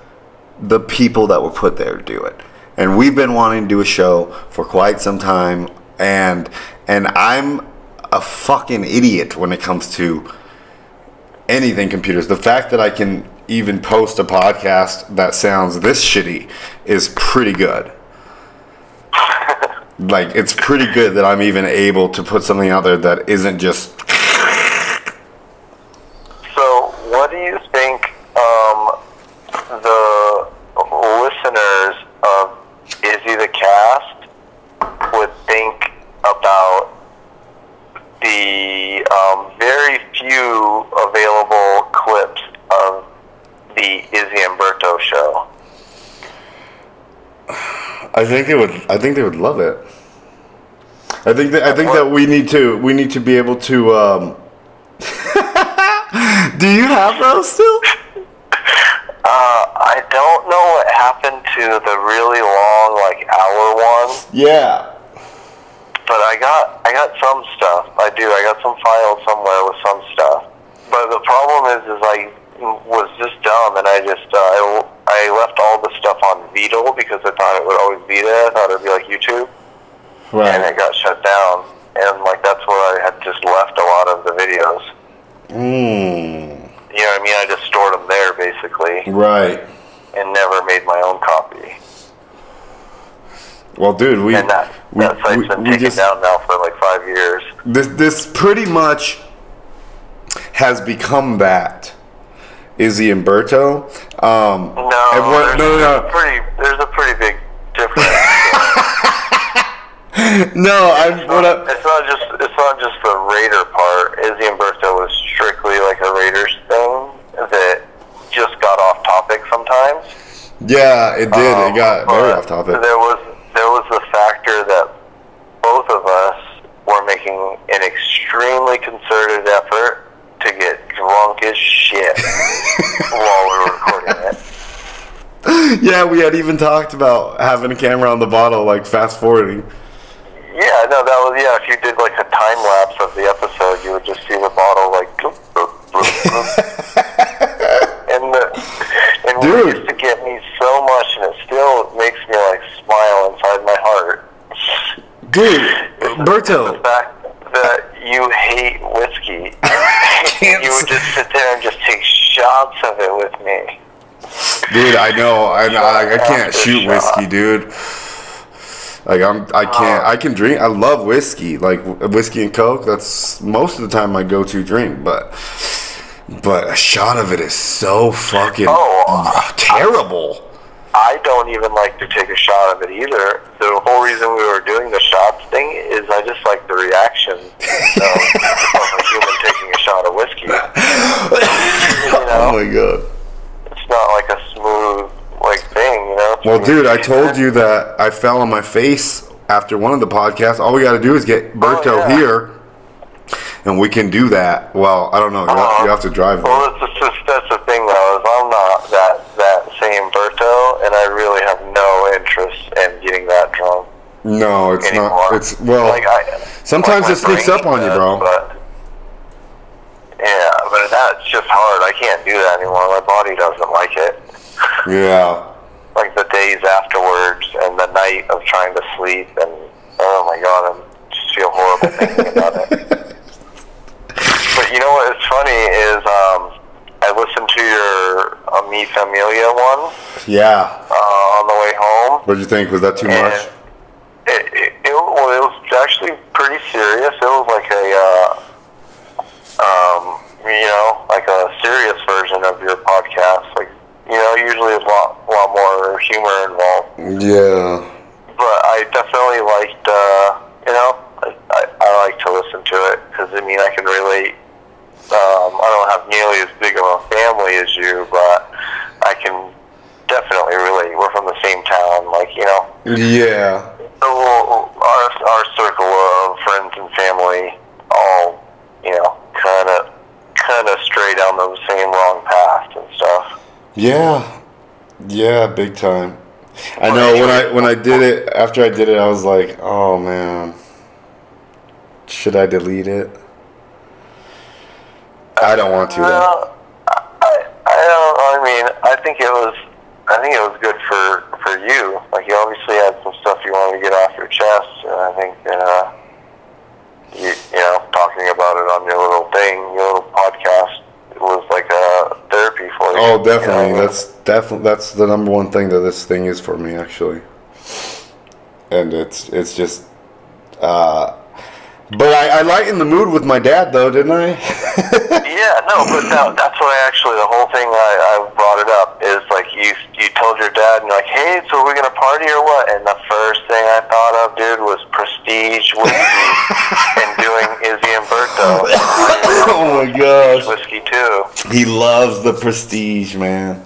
[SPEAKER 2] the people that were put there to do it. And we've been wanting to do a show for quite some time, and and I'm a fucking idiot when it comes to anything computers. The fact that I can even post a podcast that sounds this shitty is pretty good. like it's pretty good that I'm even able to put something out there that isn't just
[SPEAKER 1] So, what do you think um, the listeners of Izzy the Cast would think about the um, very few available clips of the Izzy and Berto show?
[SPEAKER 2] I think they would I think they would love it. I think that I think that we need to we need to be able to um Do you have those still?
[SPEAKER 1] Uh, I don't know what happened to the really long, like hour one.
[SPEAKER 2] Yeah.
[SPEAKER 1] But I got I got some stuff. I do. I got some files somewhere with some stuff. But the problem is, is I was just dumb, and I just uh, I, I left all the stuff on Vidal because I thought it would always be there. I thought it'd be like YouTube, right. and it got shut down. And like that's where I had just left a lot of the videos.
[SPEAKER 2] Mm.
[SPEAKER 1] You know what I mean? I just stored them there basically,
[SPEAKER 2] Right.
[SPEAKER 1] and never made my own copy.
[SPEAKER 2] Well, dude, we
[SPEAKER 1] And that
[SPEAKER 2] we,
[SPEAKER 1] that site's
[SPEAKER 2] we,
[SPEAKER 1] been
[SPEAKER 2] we
[SPEAKER 1] taken
[SPEAKER 2] just
[SPEAKER 1] down now for like five years.
[SPEAKER 2] this this pretty much has become that. Izzy and Berto. Um,
[SPEAKER 1] No, there's
[SPEAKER 2] no, no,
[SPEAKER 1] a
[SPEAKER 2] no.
[SPEAKER 1] pretty there's a pretty big difference.
[SPEAKER 2] No, I'm what I,
[SPEAKER 1] it's not just it's not just the Raider part. Izzy and Berto was strictly like a Raiders thing that just got off topic sometimes.
[SPEAKER 2] Yeah, it did.
[SPEAKER 1] Um,
[SPEAKER 2] it got very off topic.
[SPEAKER 1] There was there was the factor that both of us were making an extremely concerted effort to get drunk as shit while we were recording it.
[SPEAKER 2] Yeah, we had even talked about having a camera on the bottle, like fast forwarding.
[SPEAKER 1] Yeah, no, that was yeah. If you did like a time lapse of the episode, you would just see the bottle like, bloop, bloop, bloop, and the and
[SPEAKER 2] Dude.
[SPEAKER 1] it used to get me so much, and it still makes me like smile inside my heart.
[SPEAKER 2] Dude, Berto,
[SPEAKER 1] you hate whiskey, you would just sit there and just take shots of it with me.
[SPEAKER 2] dude, I know, I know, I, I can't shoot
[SPEAKER 1] shot.
[SPEAKER 2] whiskey, dude. Like I'm, I can't. I can drink. I love whiskey, like whiskey and coke. That's most of the time my go-to drink. But, but a shot of it is so fucking
[SPEAKER 1] Oh.
[SPEAKER 2] Uh, terrible.
[SPEAKER 1] I don't even like to take a shot of it either. The whole reason we were doing the shots thing is I just like the reaction of, of a human taking a shot of whiskey. You know,
[SPEAKER 2] Oh my god.
[SPEAKER 1] it's not like a smooth like thing. You know. It's
[SPEAKER 2] Well, dude, I told you that I fell on my face after one of the podcasts. All we got to do is get oh, Berto
[SPEAKER 1] Oh, yeah.
[SPEAKER 2] here, and we can do that. Well, I don't know. You, have, you uh-huh. have to drive.
[SPEAKER 1] Well, that's, that's, that's the thing though. Is I'm not that that same Berto, and I really have no
[SPEAKER 2] No, it's
[SPEAKER 1] anymore.
[SPEAKER 2] not. It's well.
[SPEAKER 1] like I,
[SPEAKER 2] sometimes
[SPEAKER 1] like
[SPEAKER 2] it sneaks up on you, bro.
[SPEAKER 1] But, yeah, but that's just hard. I can't do that anymore. My body doesn't like it.
[SPEAKER 2] yeah.
[SPEAKER 1] Like the days afterwards and the night of trying to sleep, and oh my god, I just feel horrible thinking about it. But you know what is funny is um, I listened to your uh, Mi Familia one
[SPEAKER 2] Yeah.
[SPEAKER 1] uh, on the way home.
[SPEAKER 2] What did you think? Was that too much?
[SPEAKER 1] It, it, it, well, it was actually pretty serious. It was like a, uh, um, you know, like a serious version of your podcast. Like, you know, usually there's a lot, lot more humor involved.
[SPEAKER 2] Yeah.
[SPEAKER 1] But I definitely liked, uh, you know, I, I, I like to listen to it because, I mean, I can relate. Um, I don't have nearly as big of a family as you, but I can definitely relate. We're from the same town, like, you know.
[SPEAKER 2] Yeah.
[SPEAKER 1] So our our circle family all you know kind of kind of stray down the same wrong path and stuff.
[SPEAKER 2] Yeah. Yeah, big time. I know when I when I did it after I did it I was like, "Oh man. Should I delete it?" I don't want to.
[SPEAKER 1] Well, I I don't. I mean, I think it was I think it was good for for you. Like you obviously had some stuff you wanted to get off your chest, and I think uh, you you know talking about it on your little thing, your little podcast. It was like a therapy you.
[SPEAKER 2] Definitely.
[SPEAKER 1] know?
[SPEAKER 2] That's definitely that's the number one thing that this thing is for me actually. And it's it's just uh but I, I lightened the mood with my dad though, didn't I?
[SPEAKER 1] Yeah, no, but no, that's what I actually, the whole thing I, I brought it up is you you told your dad, and you're like, hey, so we're going to party or what? And the first thing I thought of, dude, was Prestige whiskey and doing Izzy and Berto.
[SPEAKER 2] oh my gosh.
[SPEAKER 1] Whiskey, too.
[SPEAKER 2] He loves the prestige, man.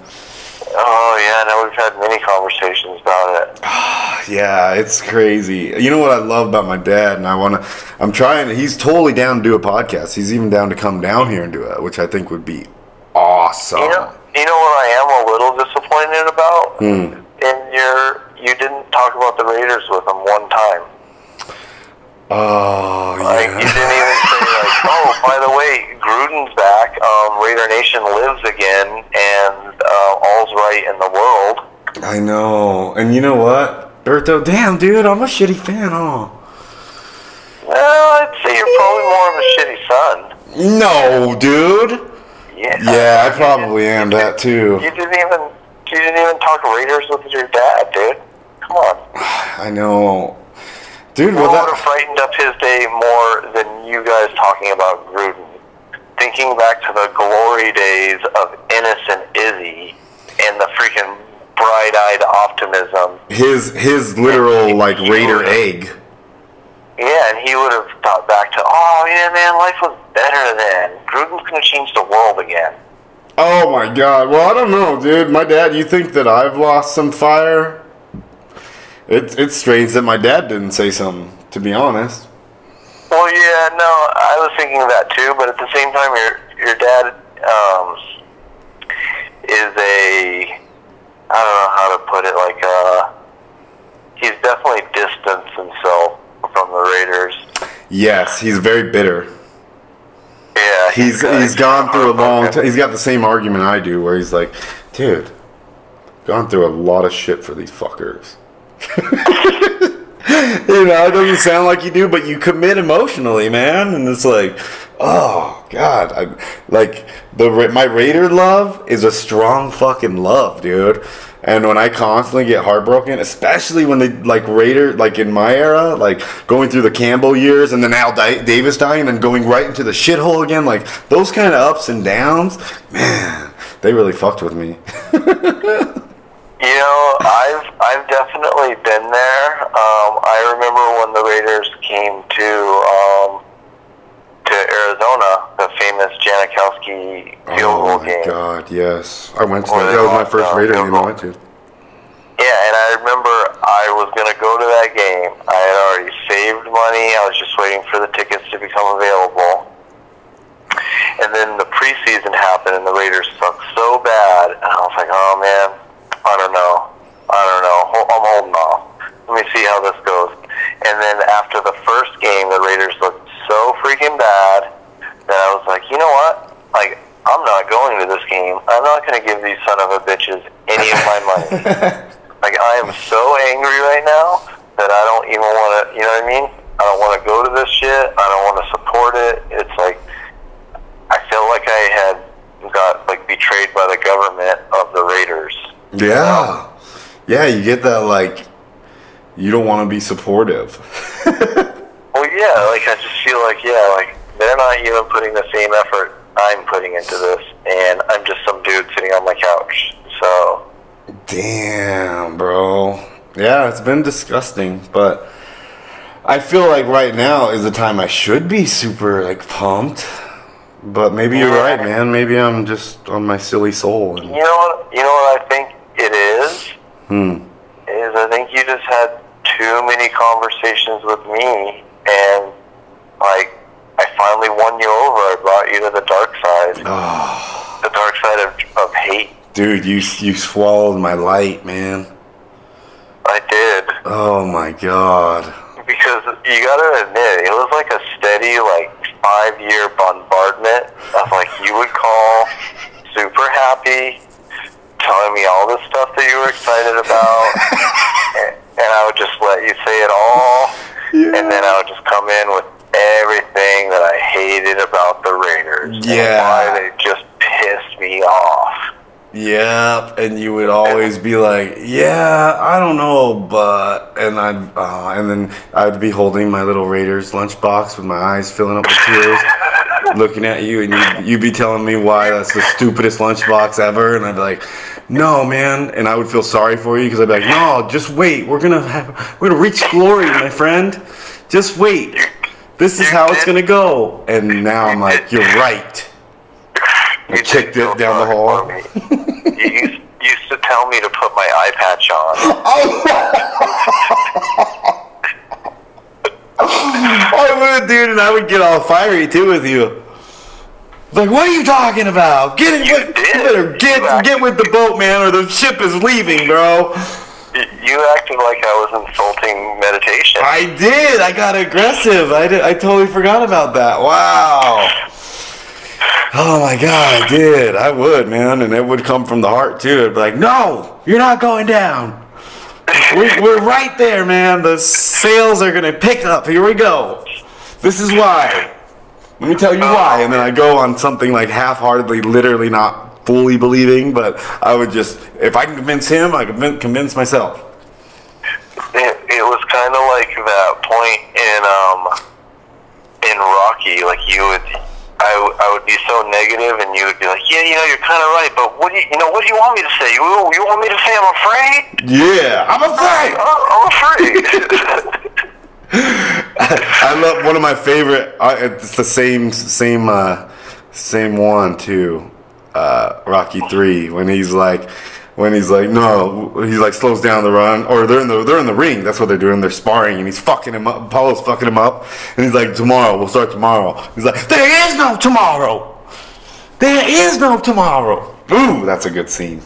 [SPEAKER 1] Oh, yeah, now we've had many conversations about it.
[SPEAKER 2] Yeah, it's crazy. You know what I love about my dad, and I want to. I'm trying. He's totally down to do a podcast. He's even down to come down here and do it, which I think would be awesome.
[SPEAKER 1] You know, you know what I am a little disappointed about?
[SPEAKER 2] Hmm.
[SPEAKER 1] In your, you didn't talk about the Raiders with them one time.
[SPEAKER 2] Oh
[SPEAKER 1] Like you didn't even say like, oh, by the way, Gruden's back. Um, Raider Nation lives again, and uh, all's right in the world.
[SPEAKER 2] I know. And you know what, Berto? Damn, dude, I'm a shitty fan. Oh.
[SPEAKER 1] Well, I'd say you're probably more of a shitty son.
[SPEAKER 2] No, dude.
[SPEAKER 1] Yeah.
[SPEAKER 2] Yeah, I probably am that too.
[SPEAKER 1] You didn't even you didn't even talk Raiders with your dad, dude. Come on.
[SPEAKER 2] I know. Dude,
[SPEAKER 1] What
[SPEAKER 2] well
[SPEAKER 1] would have
[SPEAKER 2] that.
[SPEAKER 1] frightened up his day more than you guys talking about Gruden? Thinking back to the glory days of innocent Izzy and the freaking bright-eyed optimism
[SPEAKER 2] His his literal like Raider egg.
[SPEAKER 1] Yeah, and he would have thought back to, oh yeah, man, life was better then. Gruden's gonna change the world again.
[SPEAKER 2] Oh my god. Well, I don't know, dude. My dad, you think that I've lost some fire? It's it's strange that my dad didn't say something, to be honest.
[SPEAKER 1] Well, yeah, no, I was thinking that too, but at the same time, your your dad um, is a, I don't know how to put it, like uh, he's definitely distanced himself from the Raiders.
[SPEAKER 2] Yes, he's very bitter.
[SPEAKER 1] Yeah,
[SPEAKER 2] He's
[SPEAKER 1] got-
[SPEAKER 2] he's gone through a long time. He's got the same argument I do, where he's like, dude, gone through a lot of shit for these fuckers. you know, it doesn't sound like you do, but you commit emotionally, man, and it's like, oh god, I like the my Raider love is a strong fucking love, dude. And when I constantly get heartbroken, especially when they like Raider, like in my era, like going through the Campbell years and then Al Di- Davis dying and going right into the shithole again, like those kind of ups and downs, man, they really fucked with me.
[SPEAKER 1] You know, I've I've definitely been there. Um, I remember when the Raiders came to um, to Arizona, the famous Janikowski field game.
[SPEAKER 2] oh
[SPEAKER 1] goal
[SPEAKER 2] my
[SPEAKER 1] game.
[SPEAKER 2] god, yes, I went to that. That was my first
[SPEAKER 1] uh,
[SPEAKER 2] Raider game I went to.
[SPEAKER 1] Yeah, and I remember I was gonna go to that game. I had already saved money. I was just waiting for the tickets to become available. And then the preseason happened, and the Raiders sucked so bad, and I was like, "Oh man, I don't know. I don't know. I'm holding off. Let me see how this goes. And then after the first game, the Raiders looked so freaking bad that I was like, you know what? Like, I'm not going to this game. I'm not going to give these son of a bitches any of my money. like, I am so angry right now that I don't even want to, you know what I mean? I don't want to go to this shit. I don't want to support it. It's like, I feel like I had got, like, betrayed by the government of the Raiders
[SPEAKER 2] yeah. Yeah, you get that like you don't want to be supportive.
[SPEAKER 1] Well, yeah, like I just feel like yeah, like they're not even putting the same effort I'm putting into this, and I'm just some dude sitting on my couch. So
[SPEAKER 2] Damn, bro. Yeah, it's been disgusting, but I feel like right now is the time I should be super like pumped. But maybe you're
[SPEAKER 1] Yeah.
[SPEAKER 2] right, man. Maybe I'm just on my silly soul.
[SPEAKER 1] you know what? You know what I think it is
[SPEAKER 2] hmm.
[SPEAKER 1] is I think you just had too many conversations with me, and like I finally won you over. I brought you to the dark side,
[SPEAKER 2] Oh,
[SPEAKER 1] the dark side of, of hate.
[SPEAKER 2] dude, you you swallowed my light, man.
[SPEAKER 1] I did.
[SPEAKER 2] Oh my god.
[SPEAKER 1] Because you gotta admit, it was like a steady, like five year bombardment of like you would call super happy, telling me all the stuff that you were excited about, and, and I would just let you say it all, and then I would just come in with everything that I hated about the Raiders, and
[SPEAKER 2] Yeah.
[SPEAKER 1] why they just pissed me off.
[SPEAKER 2] Yeah, and you would always be like, "Yeah, I don't know, but," and I'd, uh, and then I'd be holding my little Raiders lunchbox with my eyes filling up with tears, looking at you, and you'd, you'd be telling me why that's the stupidest lunchbox ever, and I'd be like, "No, man," and I would feel sorry for you because I'd be like, "No, just wait, we're gonna have, we're gonna reach glory, my friend. Just wait. This is how it's gonna go." And now I'm like, "You're right."
[SPEAKER 1] You
[SPEAKER 2] kicked it down the hall.
[SPEAKER 1] you used, used to tell me to put my eye patch on. Oh.
[SPEAKER 2] I would, dude, and I would get all fiery too with you. Like, what are you talking about? Get it,
[SPEAKER 1] You
[SPEAKER 2] with, you better get
[SPEAKER 1] You
[SPEAKER 2] get with the boat, man, or the ship is leaving, bro.
[SPEAKER 1] You acted like I was insulting meditation.
[SPEAKER 2] I did. I got aggressive. I did. I totally forgot about that. Wow. Oh my god, did. I would, man, and it would come from the heart too. It'd be like, no, you're not going down. We're, we're right there, man. The sales are gonna pick up. Here we go. This is why. Let me tell you why. And then I go on something like half-heartedly, literally not fully believing, but I would just, if I can convince him, I can convince myself.
[SPEAKER 1] It, it was kind of like that point in um in Rocky. Like you would, I, I would be so negative, and you would be like, "Yeah, you know, you're kind of right, but what do you, you know, what do you want me to say? You, you want me to say I'm afraid?
[SPEAKER 2] Yeah, I'm afraid.
[SPEAKER 1] Oh, I'm afraid."
[SPEAKER 2] I love one of my favorite. Uh, it's the same same uh, same one too. Uh, Rocky three when he's like when he's like no he like slows down the run or they're in the they're in the ring that's what they're doing they're sparring and he's fucking him up Apollo's fucking him up and he's like tomorrow we'll start tomorrow he's like there is no tomorrow there is no tomorrow ooh that's a good scene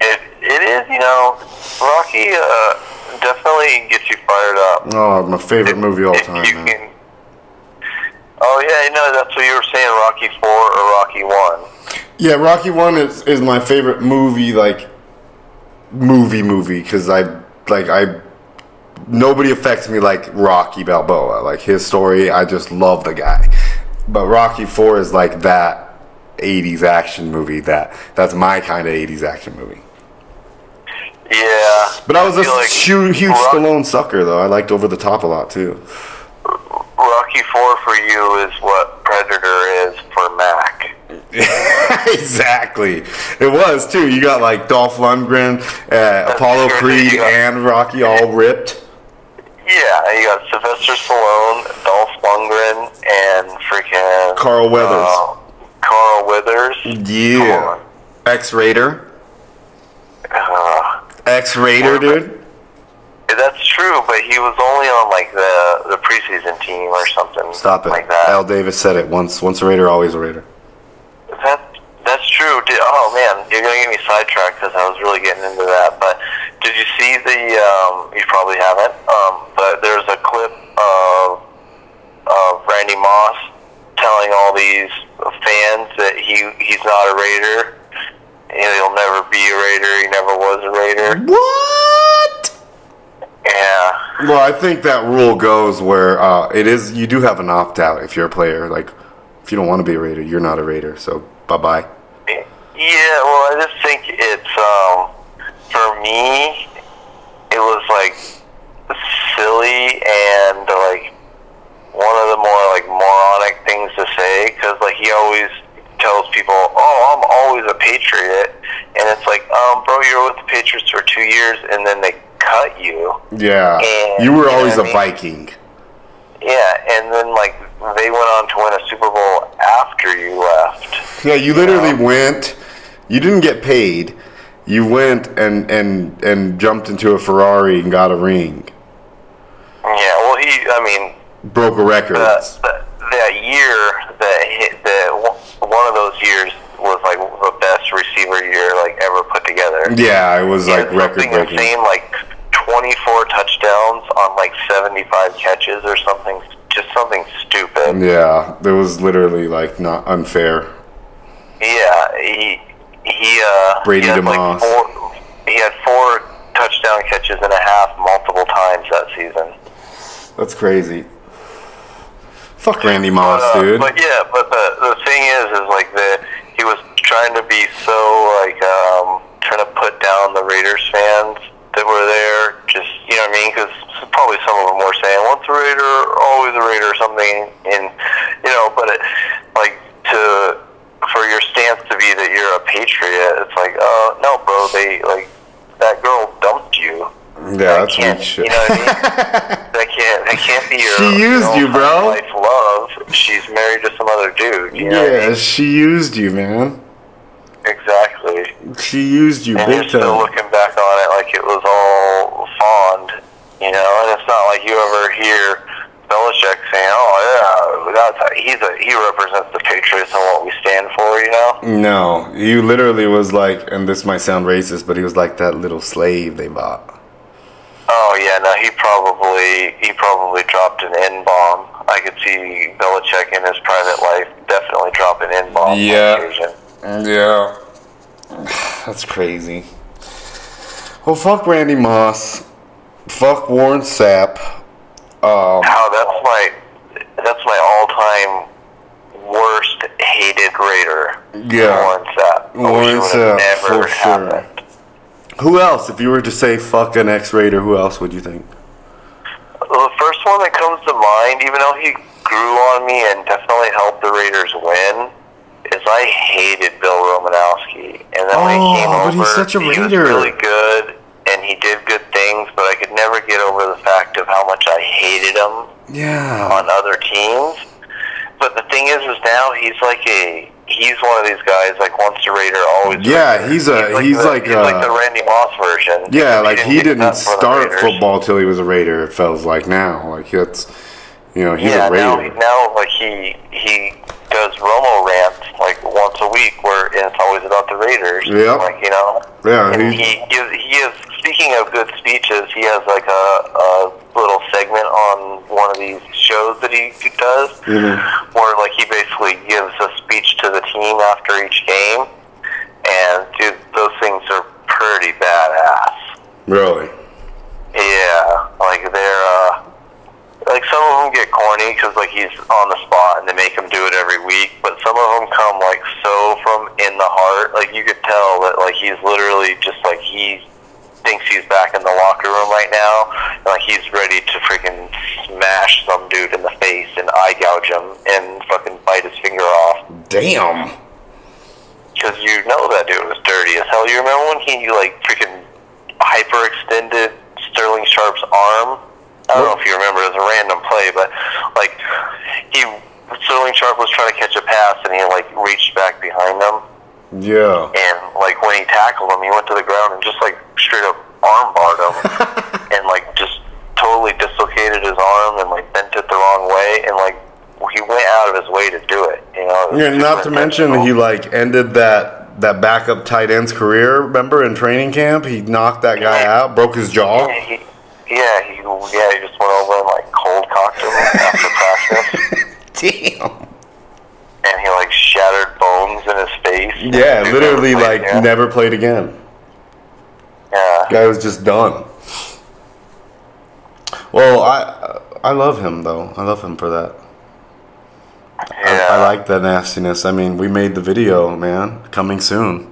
[SPEAKER 1] it, it is, you know, Rocky uh, definitely gets you fired up.
[SPEAKER 2] oh my favorite movie all time
[SPEAKER 1] you
[SPEAKER 2] man.
[SPEAKER 1] can. Oh yeah, you know that's what you were saying, Rocky Four or Rocky One.
[SPEAKER 2] Yeah, Rocky One is, is my favorite movie, like movie movie, because I like I nobody affects me like Rocky Balboa. Like his story, I just love the guy. But Rocky Four is like that '80s action movie. That that's my kind of '80s action movie.
[SPEAKER 1] Yeah.
[SPEAKER 2] But I was a
[SPEAKER 1] like
[SPEAKER 2] huge, huge Stallone sucker, though. I liked Over the Top a lot too.
[SPEAKER 1] Rocky Four for you is what Predator is for Mac.
[SPEAKER 2] exactly. It was too. You got like Dolph Lundgren, uh, Apollo. Creed,
[SPEAKER 1] got-
[SPEAKER 2] and Rocky all ripped.
[SPEAKER 1] Yeah, you got Sylvester Stallone, Dolph Lundgren, and freaking
[SPEAKER 2] Carl Weathers.
[SPEAKER 1] uh, Carl Weathers.
[SPEAKER 2] Yeah. X Raider.
[SPEAKER 1] Uh,
[SPEAKER 2] X Raider, dude.
[SPEAKER 1] that's true, but he was only on like the the preseason team or something.
[SPEAKER 2] Stop it.
[SPEAKER 1] Like that.
[SPEAKER 2] Al Davis said it once. Once a Raider, always a Raider.
[SPEAKER 1] That that's true. Did, oh man, you're gonna get me sidetracked because I was really getting into that. But did you see the? Um, you probably haven't. Um, but there's a clip of of Randy Moss telling all these fans that he he's not a Raider, you know, he'll never be a Raider. He never was a Raider.
[SPEAKER 2] What?
[SPEAKER 1] Yeah.
[SPEAKER 2] Well, I think that rule goes where uh, it is. You do have an opt out if you're a player. Like, if you don't want to be a Raider, you're not a Raider. So bye bye.
[SPEAKER 1] Yeah, well, I just think it's um for me, it was like silly and like one of the more like moronic things to say because like he always tells people, "Oh, I'm always a Patriot," and it's like, um, bro, you're with the Patriots for two years, and then they cut you.
[SPEAKER 2] Yeah,
[SPEAKER 1] And-
[SPEAKER 2] you were
[SPEAKER 1] you know
[SPEAKER 2] always a
[SPEAKER 1] I mean?
[SPEAKER 2] Viking.
[SPEAKER 1] Yeah, and then like they went on to win a Super Bowl after you left.
[SPEAKER 2] Yeah, you literally went. You didn't get paid. You went and and and jumped into a Ferrari and got a ring.
[SPEAKER 1] Yeah, well, he, I mean,
[SPEAKER 2] Broke a record.
[SPEAKER 1] that, that, that year that that one of those years was like the best receiver year like ever put together.
[SPEAKER 2] yeah, it was
[SPEAKER 1] He
[SPEAKER 2] like record
[SPEAKER 1] something
[SPEAKER 2] breaking.
[SPEAKER 1] insane, like 24 touchdowns on like 75 catches or something, just something stupid.
[SPEAKER 2] Yeah, it was literally like not unfair.
[SPEAKER 1] Yeah, he he uh
[SPEAKER 2] Brady
[SPEAKER 1] he had
[SPEAKER 2] DeMoss.
[SPEAKER 1] like four, he had four touchdown catches and a half multiple times that season.
[SPEAKER 2] That's crazy. Fuck Randy Moss,
[SPEAKER 1] But, uh,
[SPEAKER 2] dude.
[SPEAKER 1] But yeah, but the the thing is, is like the he was trying to be so like um trying to put down the Raiders fans that were there. Just you know what I mean? Because probably some of them were saying, "Once a Raider, always a Raider," or something. And you know, but it, like to for your stance to be that you're a patriot, it's like, uh, no, bro, they like that girl dumped you.
[SPEAKER 2] yeah,
[SPEAKER 1] That
[SPEAKER 2] that's
[SPEAKER 1] can't,
[SPEAKER 2] shit.
[SPEAKER 1] You know what I mean? that can't. That can't be your.
[SPEAKER 2] She used you, bro.
[SPEAKER 1] Life love. She's married to some other dude. You know what I
[SPEAKER 2] yeah,
[SPEAKER 1] mean?
[SPEAKER 2] she used you, man.
[SPEAKER 1] Exactly.
[SPEAKER 2] She used you
[SPEAKER 1] And
[SPEAKER 2] big
[SPEAKER 1] you're still looking back on it like it was all fond, you know. And it's not like you ever hear Belichick saying, "Oh yeah, that's he's a he represents the Patriots and what we stand for," you know.
[SPEAKER 2] No, he literally was like, and this might sound racist, but he was like that little slave they bought.
[SPEAKER 1] Oh yeah, no, he probably he probably dropped an N bomb. I could see Belichick in his private life definitely dropping an N bomb.
[SPEAKER 2] Yeah. Yeah. That's crazy. Well, fuck Randy Moss. Fuck Warren Sapp. Um,
[SPEAKER 1] How that's my that's my all time worst hated Raider.
[SPEAKER 2] Yeah.
[SPEAKER 1] Warren Sapp.
[SPEAKER 2] Warren Sapp,
[SPEAKER 1] never
[SPEAKER 2] for sure. who else? If you were to say fuck an ex Raider, who else would you think?
[SPEAKER 1] Well, the first one that comes to mind, even though he grew on me and definitely helped the Raiders win, is I hated Bill Romanowski. And then when
[SPEAKER 2] Oh,
[SPEAKER 1] he came
[SPEAKER 2] but
[SPEAKER 1] over,
[SPEAKER 2] he's such a
[SPEAKER 1] he was really good and he did good things, but I could never get over the fact of how much I hated him
[SPEAKER 2] Yeah.
[SPEAKER 1] on other teams. But the thing is, is now he's like a he's one of these guys like once a Raider, always.
[SPEAKER 2] Yeah,
[SPEAKER 1] Raider.
[SPEAKER 2] he's a- he's
[SPEAKER 1] the,
[SPEAKER 2] like
[SPEAKER 1] he's like uh, the Randy Moss version.
[SPEAKER 2] Yeah, like he didn't
[SPEAKER 1] the
[SPEAKER 2] start football till he was a Raider. It feels like now, like that's, you know, he's
[SPEAKER 1] yeah,
[SPEAKER 2] a
[SPEAKER 1] now now like he he does Romo rants like once a week where it's always about the Raiders.
[SPEAKER 2] Yep.
[SPEAKER 1] Like you know.
[SPEAKER 2] Yeah,
[SPEAKER 1] And
[SPEAKER 2] he-
[SPEAKER 1] gives he has speaking of good speeches, he has like a, a little segment on one of these shows that he does
[SPEAKER 2] Mhm.
[SPEAKER 1] where like he basically gives a speech to the team after each game, and dude, those things are pretty badass.
[SPEAKER 2] Really?
[SPEAKER 1] Yeah, like they're uh, like some of them get corny because like he's on the spot and they make him do it every week. But some of them come like so from in the heart. Like you could tell that like he's literally just like he thinks he's back in the locker room right now. And, like he's ready to freaking smash some dude in the face and eye gouge him and fucking bite his finger off.
[SPEAKER 2] Damn.
[SPEAKER 1] Because you know that dude was dirty as hell. You remember when he like freaking hyperextended Sterling Sharpe's arm? I don't know if you remember it was a random play, but like he Sterling Sharpe was trying to catch a pass and he like reached back behind him
[SPEAKER 2] Yeah.
[SPEAKER 1] and like when he tackled him he went to the ground and just like straight up arm barred him and like just totally dislocated his arm and like bent it the wrong way and like he went out of his way to do it. You know. It
[SPEAKER 2] Yeah, not to mention he like ended that that backup tight end's career. Remember in training camp, he knocked that guy
[SPEAKER 1] Yeah.
[SPEAKER 2] out, broke his jaw.
[SPEAKER 1] Yeah, he, yeah, he, yeah, he just went over and like cold cocked him after practice,
[SPEAKER 2] Damn.
[SPEAKER 1] and he like shattered bones in his face.
[SPEAKER 2] Yeah,
[SPEAKER 1] Dude
[SPEAKER 2] literally
[SPEAKER 1] never
[SPEAKER 2] like
[SPEAKER 1] again.
[SPEAKER 2] never played again.
[SPEAKER 1] Yeah.
[SPEAKER 2] Guy was just done. Well, I I love him though. I love him for that.
[SPEAKER 1] Yeah.
[SPEAKER 2] I, I like the nastiness. I mean, we made the video, man, coming soon.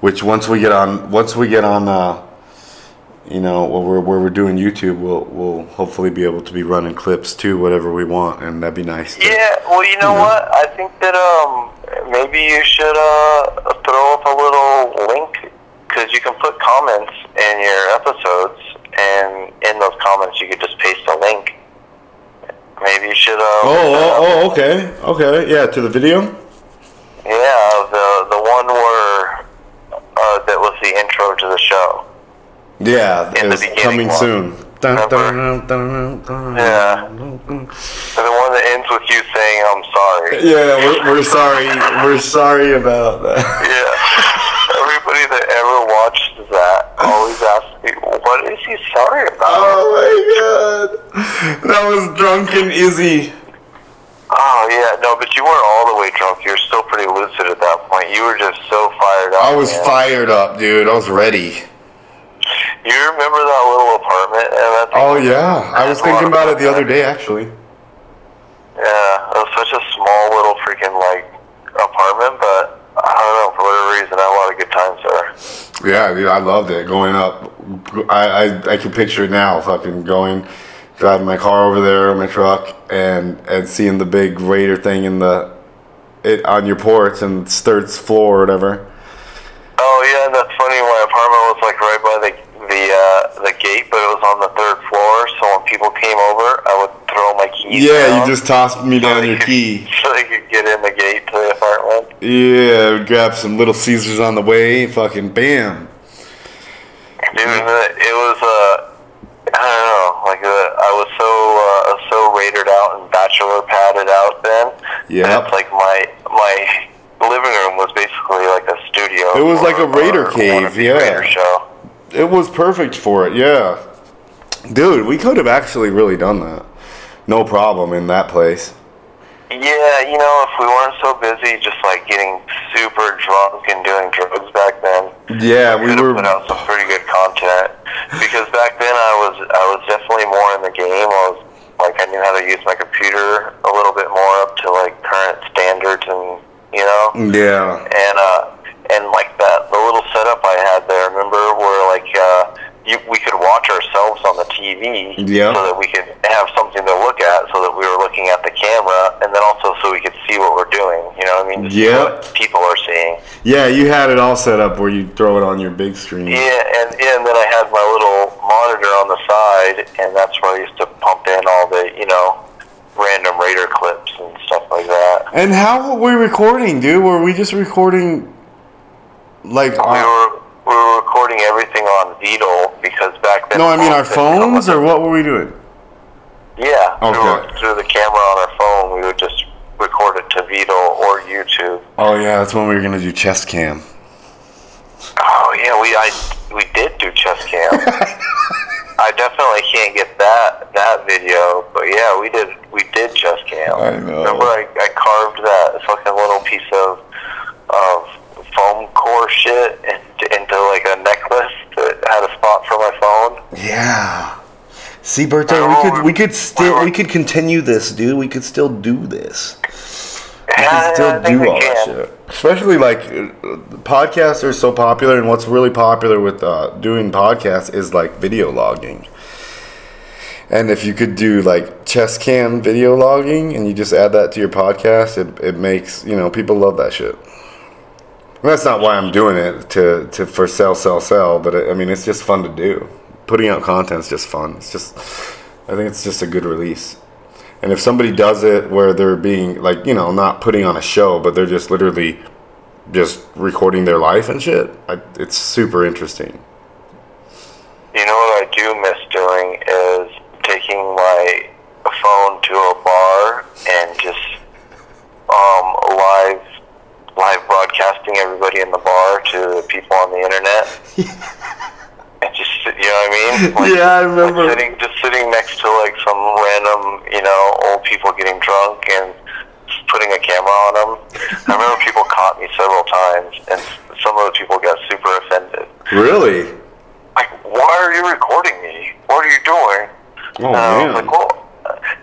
[SPEAKER 2] Which once we get on, once we get on, uh, you know, where we're, where we're doing YouTube, we'll we'll hopefully be able to be running clips too, whatever we want, and that'd be nice. to-
[SPEAKER 1] Yeah, well, you know
[SPEAKER 2] Yeah.
[SPEAKER 1] what? I think that um maybe you should uh throw up a little link because you can put comments in your episodes, and in those comments you could just paste a link. Maybe you should. Uh,
[SPEAKER 2] Oh, oh, oh, okay, okay, yeah, to the video.
[SPEAKER 1] Yeah, the the one where uh, that was the intro to the show.
[SPEAKER 2] Yeah,
[SPEAKER 1] In the beginning
[SPEAKER 2] coming
[SPEAKER 1] one.
[SPEAKER 2] soon. Dun, dun, dun,
[SPEAKER 1] Yeah. The one that ends with you saying "I'm sorry."
[SPEAKER 2] Yeah, we're, we're sorry. We're sorry about that.
[SPEAKER 1] Yeah. Everybody that ever watched that always asks me, "What is he sorry about?"
[SPEAKER 2] Oh my god. That was drunken Izzy.
[SPEAKER 1] Oh yeah, no, but you weren't all the way drunk. You were still pretty lucid at that point. You were just so fired up.
[SPEAKER 2] I was
[SPEAKER 1] man.
[SPEAKER 2] fired up, dude. I was ready.
[SPEAKER 1] You remember that little apartment? And that thing
[SPEAKER 2] Oh yeah. I was thinking about it the other day actually.
[SPEAKER 1] Yeah, it was such a small little freaking like apartment, but I don't know for whatever reason, I had a lot of good times there.
[SPEAKER 2] Yeah, dude, I loved it. Going up I, I I can picture it now, fucking going driving my car over there, my truck, and and seeing the big Raider thing in the it on your porch and third floor or whatever.
[SPEAKER 1] Oh yeah, that's funny. My apartment was like right by the gate, but it was on the third floor. So when people came over, I would throw my keys.
[SPEAKER 2] Yeah,
[SPEAKER 1] down
[SPEAKER 2] you just tossed me down
[SPEAKER 1] they
[SPEAKER 2] your
[SPEAKER 1] could-
[SPEAKER 2] key.
[SPEAKER 1] so they could get in the gate to the apartment.
[SPEAKER 2] Yeah, would grab some little Caesars on the way, fucking bam.
[SPEAKER 1] Dude, it was uh, I don't know, like uh, I was so uh, I was so raided out and bachelor padded out then. It's like my my living room was basically like a studio.
[SPEAKER 2] It was like a Raider cave,
[SPEAKER 1] the
[SPEAKER 2] yeah.
[SPEAKER 1] Raider show.
[SPEAKER 2] It was perfect for it, yeah. Dude, we could have actually really done that. No problem in that place.
[SPEAKER 1] Yeah, you know, if we weren't so busy just like getting super drunk and doing drugs back then,
[SPEAKER 2] Yeah, we
[SPEAKER 1] could
[SPEAKER 2] were.
[SPEAKER 1] have put out some pretty good content. Because back then I was I was definitely more in the game. I was like I knew how to use my computer a little bit more up to like current standards and you know
[SPEAKER 2] Yeah.
[SPEAKER 1] and uh and like that the little setup I had there. Remember where like uh you, we could watch ourselves on the TV so that we could have something to look at so that we were looking at the camera and then also so we could see what we're doing. You know what I mean? To see
[SPEAKER 2] Yep.
[SPEAKER 1] what people are seeing.
[SPEAKER 2] Yeah, you had it all set up where you throw it on your big screen.
[SPEAKER 1] Yeah, and and then I had my little monitor on the side, and that's where I used to pump in all the, you know, random Raider clips and stuff like that.
[SPEAKER 2] And how were we recording, dude? Were we just recording like
[SPEAKER 1] We were we were recording everything on Beetle because back then.
[SPEAKER 2] No, I mean our phones or what were we doing?
[SPEAKER 1] Yeah,
[SPEAKER 2] Okay.
[SPEAKER 1] through, through the camera on our phone, we would just record it to Beetle or YouTube.
[SPEAKER 2] Oh yeah, that's when we were gonna do chest cam.
[SPEAKER 1] Oh yeah, we I we did do chest cam. I definitely can't get that that video, but yeah, we did we did chest cam.
[SPEAKER 2] I know.
[SPEAKER 1] Remember, I, I carved that fucking little piece of of foam core shit into, into like a necklace that had a spot for my phone.
[SPEAKER 2] Yeah. See, Berto, we could we could still
[SPEAKER 1] we
[SPEAKER 2] could continue this, dude. We could still do this. We can still do all that shit. Especially like uh, podcasts are so popular, and what's really popular with uh, doing podcasts is like video logging. And if you could do like chest cam video logging, and you just add that to your podcast, it, it makes you know people love that shit. That's not why I'm doing it to, to for sell sell sell, but it, I mean it's just fun to do. Putting out content is just fun. It's just I think it's just a good release. And if somebody does it where they're being like, you know, not putting on a show, but they're just literally just recording their life and shit, I, it's super interesting.
[SPEAKER 1] You know what I do miss doing is taking my phone to a bar and just um, live live broadcasting everybody in the bar to people on the internet. and just you know what I mean? Like,
[SPEAKER 2] Yeah, I remember.
[SPEAKER 1] Like sitting just sitting next to like some random you know old people getting drunk and putting a camera on him. I remember people caught me several times, and some of the people got super offended.
[SPEAKER 2] Really?
[SPEAKER 1] Like, why are you recording me? What are you doing?
[SPEAKER 2] Oh
[SPEAKER 1] and
[SPEAKER 2] man.
[SPEAKER 1] like, well,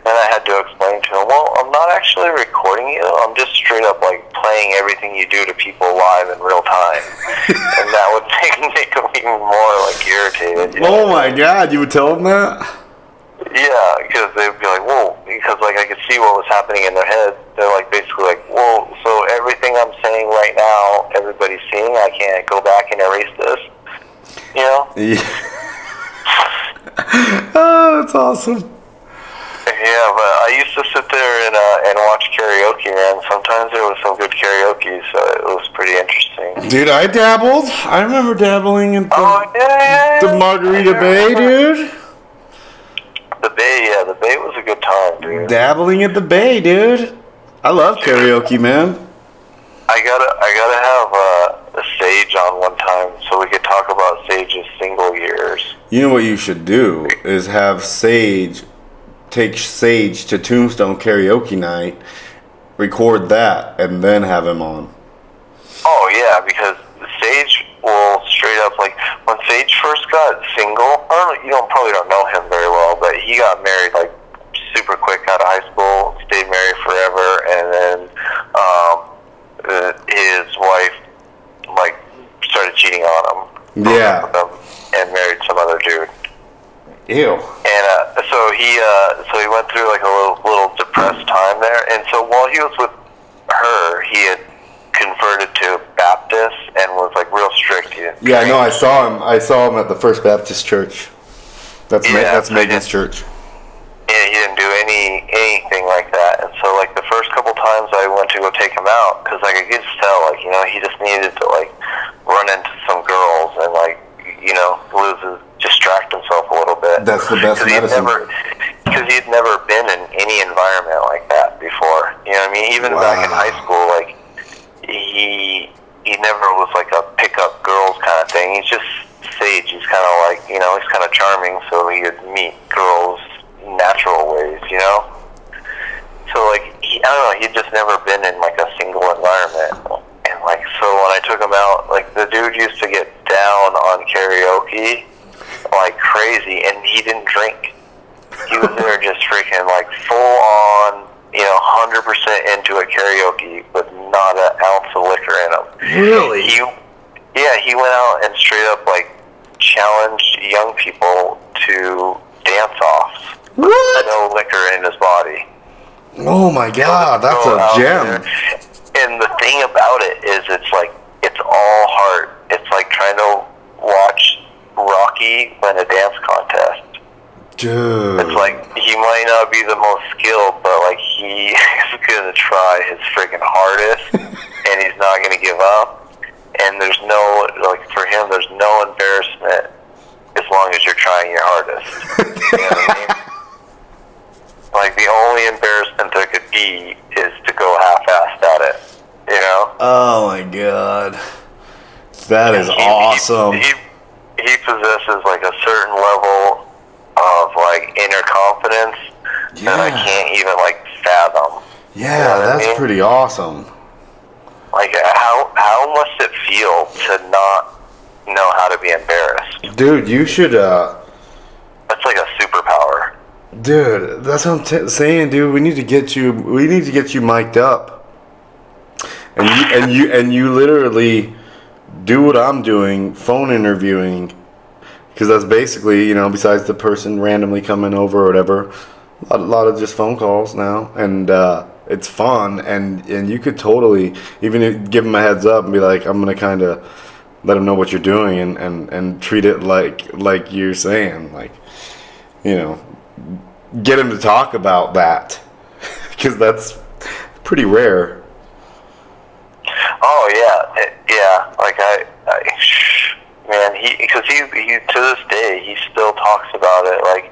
[SPEAKER 1] then I had to explain to him, well, I'm not actually recording you. I'm just straight up like playing everything you do to people live in real time, and that would make make them even more like irritated. you know?
[SPEAKER 2] Oh my god, you would tell them that?
[SPEAKER 1] Yeah, because they'd be like, whoa, because like I could see what was happening in their head. They're like basically like, whoa, so everything I'm saying right now, everybody's seeing. I can't go back and erase this. You know?
[SPEAKER 2] Yeah. oh, that's awesome.
[SPEAKER 1] Yeah, but I used to sit there and uh, and watch karaoke, man. Sometimes there was some good karaoke, so it was pretty interesting.
[SPEAKER 2] Dude, I dabbled. I remember dabbling in the,
[SPEAKER 1] Oh yeah,
[SPEAKER 2] the Margarita Bay, dude.
[SPEAKER 1] The Bay, yeah, the Bay was a good time, dude.
[SPEAKER 2] Dabbling at the Bay, dude. I love karaoke, man.
[SPEAKER 1] I gotta, I gotta have uh, a Sage on one time so we could talk about Sage's single years.
[SPEAKER 2] You know what you should do is have Sage take Sage to Tombstone karaoke night, record that, and then have him on.
[SPEAKER 1] Oh yeah, because Sage will straight up like when Sage first got single. I don't, you don't probably don't know him very well, but he got married like super quick out of high school, stayed married forever, and then um, uh, his wife like started cheating on him.
[SPEAKER 2] Yeah.
[SPEAKER 1] Broke up with him, and married some other dude.
[SPEAKER 2] Ew.
[SPEAKER 1] And uh, so he uh, so he went through like a little, little depressed time there. And so while he was with her, he had converted to Baptist and was like real strict.
[SPEAKER 2] Yeah, I know. I saw him. I saw him at the First Baptist Church. That's Ma- that's Megan's church.
[SPEAKER 1] Yeah, he didn't do any anything like that. And so like the first couple times I went to go take him out because like I could just tell like you know he just needed to like run into some girls and like you know lose his distract himself a little bit.
[SPEAKER 2] That's the best
[SPEAKER 1] Cause
[SPEAKER 2] medicine.
[SPEAKER 1] because he'd never been in any environment like that before. You know what I mean? Even back in high school, like he he never was like a pick up girls kind of thing. He's just sage. He's kind of like you know he's kind of charming, so he would meet girls natural ways. You know. So like he, I don't know, he'd just never been in like a single environment, and like so when I took him out, like the dude used to get down on karaoke like crazy, and he didn't drink. He was there just freaking like full on, you know, hundred percent into a karaoke with not an ounce of liquor in him.
[SPEAKER 2] Really?
[SPEAKER 1] He, yeah, he went out and straight up like challenged young people to dance offs.
[SPEAKER 2] What?
[SPEAKER 1] No liquor in his body.
[SPEAKER 2] Oh my god, that's a gem.
[SPEAKER 1] there. And the thing about it is, it's like it's all heart. It's like trying to watch Rocky win a dance contest.
[SPEAKER 2] Dude.
[SPEAKER 1] It's like he might not be the most skilled, but like he is gonna try his freaking hardest, and he's not gonna give up. And there's no like for him, there's no embarrassment as long as you're trying your hardest. You know what I mean? Like the only embarrassment there could be is to go half-assed at it. You know?
[SPEAKER 2] Oh my god. That is
[SPEAKER 1] He- he-
[SPEAKER 2] awesome.
[SPEAKER 1] He, he possesses like a certain level of like inner confidence that I can't even like fathom.
[SPEAKER 2] Yeah,
[SPEAKER 1] You know what I
[SPEAKER 2] that's
[SPEAKER 1] mean?
[SPEAKER 2] pretty awesome.
[SPEAKER 1] Like how how must it feel to not know how to be embarrassed?
[SPEAKER 2] Dude, you should uh
[SPEAKER 1] That's like a superpower.
[SPEAKER 2] Dude, that's what I'm t- saying, dude. We need to get you. We need to get you mic'd up, and you and you and you literally do what I'm doing, phone interviewing, because that's basically you know besides the person randomly coming over or whatever, a lot, of just phone calls now, and uh, it's fun, and and you could totally even give them a heads up and be like, I'm gonna kind of let them know what you're doing and and and treat it like like you're saying, like you know get them to talk about that because that's pretty rare.
[SPEAKER 1] Oh yeah, it, yeah. Like I, I man, he because he he to this day he still talks about it. Like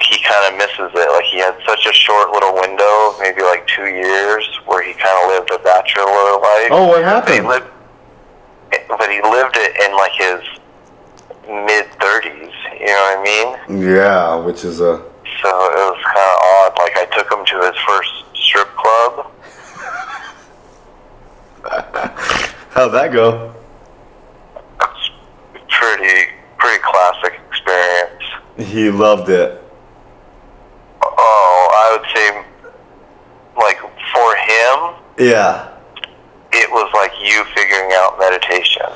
[SPEAKER 1] he kind of misses it. Like he had such a short little window, maybe like two years, where he kind of lived a bachelor life.
[SPEAKER 2] Oh, what
[SPEAKER 1] But he
[SPEAKER 2] happened?
[SPEAKER 1] lived, but he lived it in like his mid thirties. You know what I mean?
[SPEAKER 2] Yeah, which is a
[SPEAKER 1] So it was kind of odd. Like I took him to his first strip club.
[SPEAKER 2] How'd that go?
[SPEAKER 1] It's pretty pretty classic experience.
[SPEAKER 2] He loved it.
[SPEAKER 1] Oh, I would say, like for him,
[SPEAKER 2] Yeah.
[SPEAKER 1] it was like you figuring out meditation.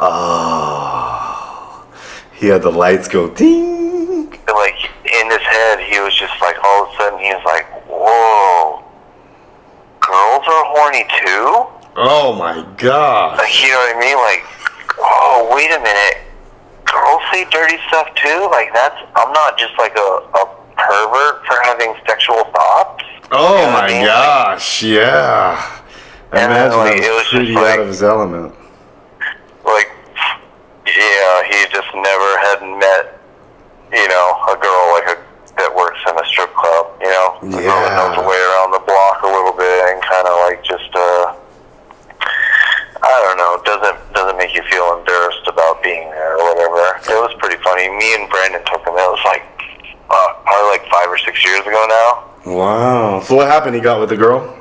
[SPEAKER 2] Oh. He had the lights go ding.
[SPEAKER 1] Like in his head, he was just like all of a sudden he was like, "Whoa, girls are horny too."
[SPEAKER 2] Oh my god.
[SPEAKER 1] Like you know what I mean? Like, oh wait a minute, girls say dirty stuff too. Like that's I'm not just like a, a pervert for having sexual thoughts.
[SPEAKER 2] Oh
[SPEAKER 1] You know I
[SPEAKER 2] my
[SPEAKER 1] mean?
[SPEAKER 2] gosh, yeah.
[SPEAKER 1] And then,
[SPEAKER 2] Imagine
[SPEAKER 1] like, it was just
[SPEAKER 2] pretty
[SPEAKER 1] like-
[SPEAKER 2] out of his element.
[SPEAKER 1] Like, yeah, he just never had met, you know, a girl like a that works in a strip club. You know, a girl that knows
[SPEAKER 2] Yeah.
[SPEAKER 1] her way around the block a little bit and kind of like just uh. I don't know. Doesn't doesn't make you feel embarrassed about being there or whatever. It was pretty funny. Me and Brandon took him. It was like uh, probably like five or six years ago now.
[SPEAKER 2] Wow. So what happened? He got with the girl?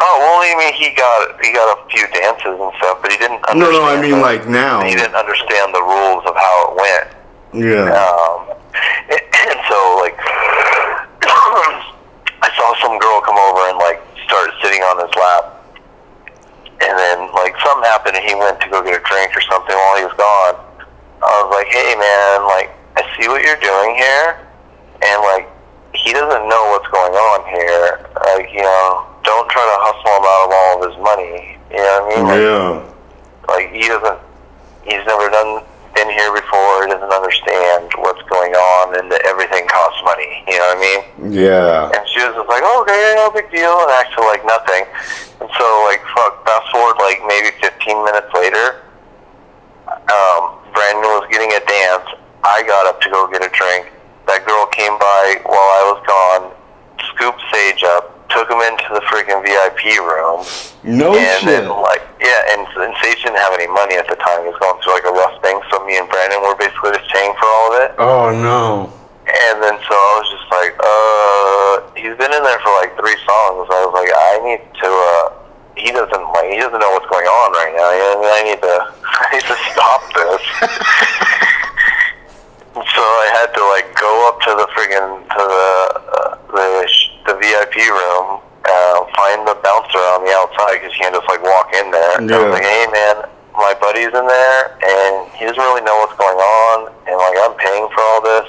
[SPEAKER 1] Oh well, I mean, he got he got a few dances and stuff, but he didn't.
[SPEAKER 2] No,
[SPEAKER 1] Understand
[SPEAKER 2] no, I mean
[SPEAKER 1] the-
[SPEAKER 2] like now.
[SPEAKER 1] he didn't understand the rules of how it went.
[SPEAKER 2] Yeah.
[SPEAKER 1] Um, and so like I saw some girl come over and like start sitting on his lap, and then like something happened and he went to go get a drink or something while he was gone. I was like, hey man, like I see what you're doing here, and like he doesn't know what's going on here. Like you know, don't try to hustle him out of all of his money. You know what I mean? Like,
[SPEAKER 2] Yeah.
[SPEAKER 1] like he doesn't he's never done been here before doesn't understand what's going on and that everything costs money you know what i mean?
[SPEAKER 2] Yeah.
[SPEAKER 1] and she was just like oh, okay no big deal and acted like nothing. And so like fuck fast forward like maybe 15 minutes later um brandon was getting a dance. I got up to go get a drink. That girl came by while i was gone scooped sage up took him into the freaking vip room
[SPEAKER 2] No
[SPEAKER 1] and
[SPEAKER 2] shit.
[SPEAKER 1] then like yeah, and, and Sage didn't have any money at the time. He was going through like a rough thing, so me and Brandon were basically just paying for all of it.
[SPEAKER 2] Oh no.
[SPEAKER 1] And then so I was just like, uh, he's been in there for like three songs. I was like, I need to. uh He doesn't like. He doesn't know what's going on right now. You I mean? I need to. I need to stop this. So I had to like go up to the friggin' to the uh, the the VIP room, uh, find the bouncer on the outside because you can't just like walk in there. And I was like, hey man, my buddy's in there and he doesn't really know what's going on, and like I'm paying for all this,